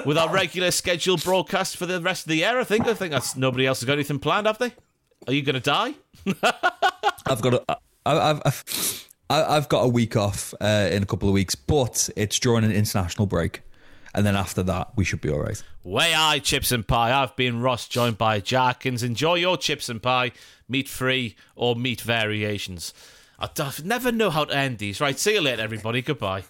with our regular scheduled broadcast for the rest of the year, I think. I think that's nobody else has got anything planned, have they? Are you going to die? I've got a, I've, I've, I've got a week off uh, in a couple of weeks, but it's during an international break and then after that, we should be all right. Way I chips and pie. I've been Ross, joined by Jarkins. Enjoy your chips and pie, meat free or meat variations. I never know how to end these. Right, see you later, everybody. Goodbye.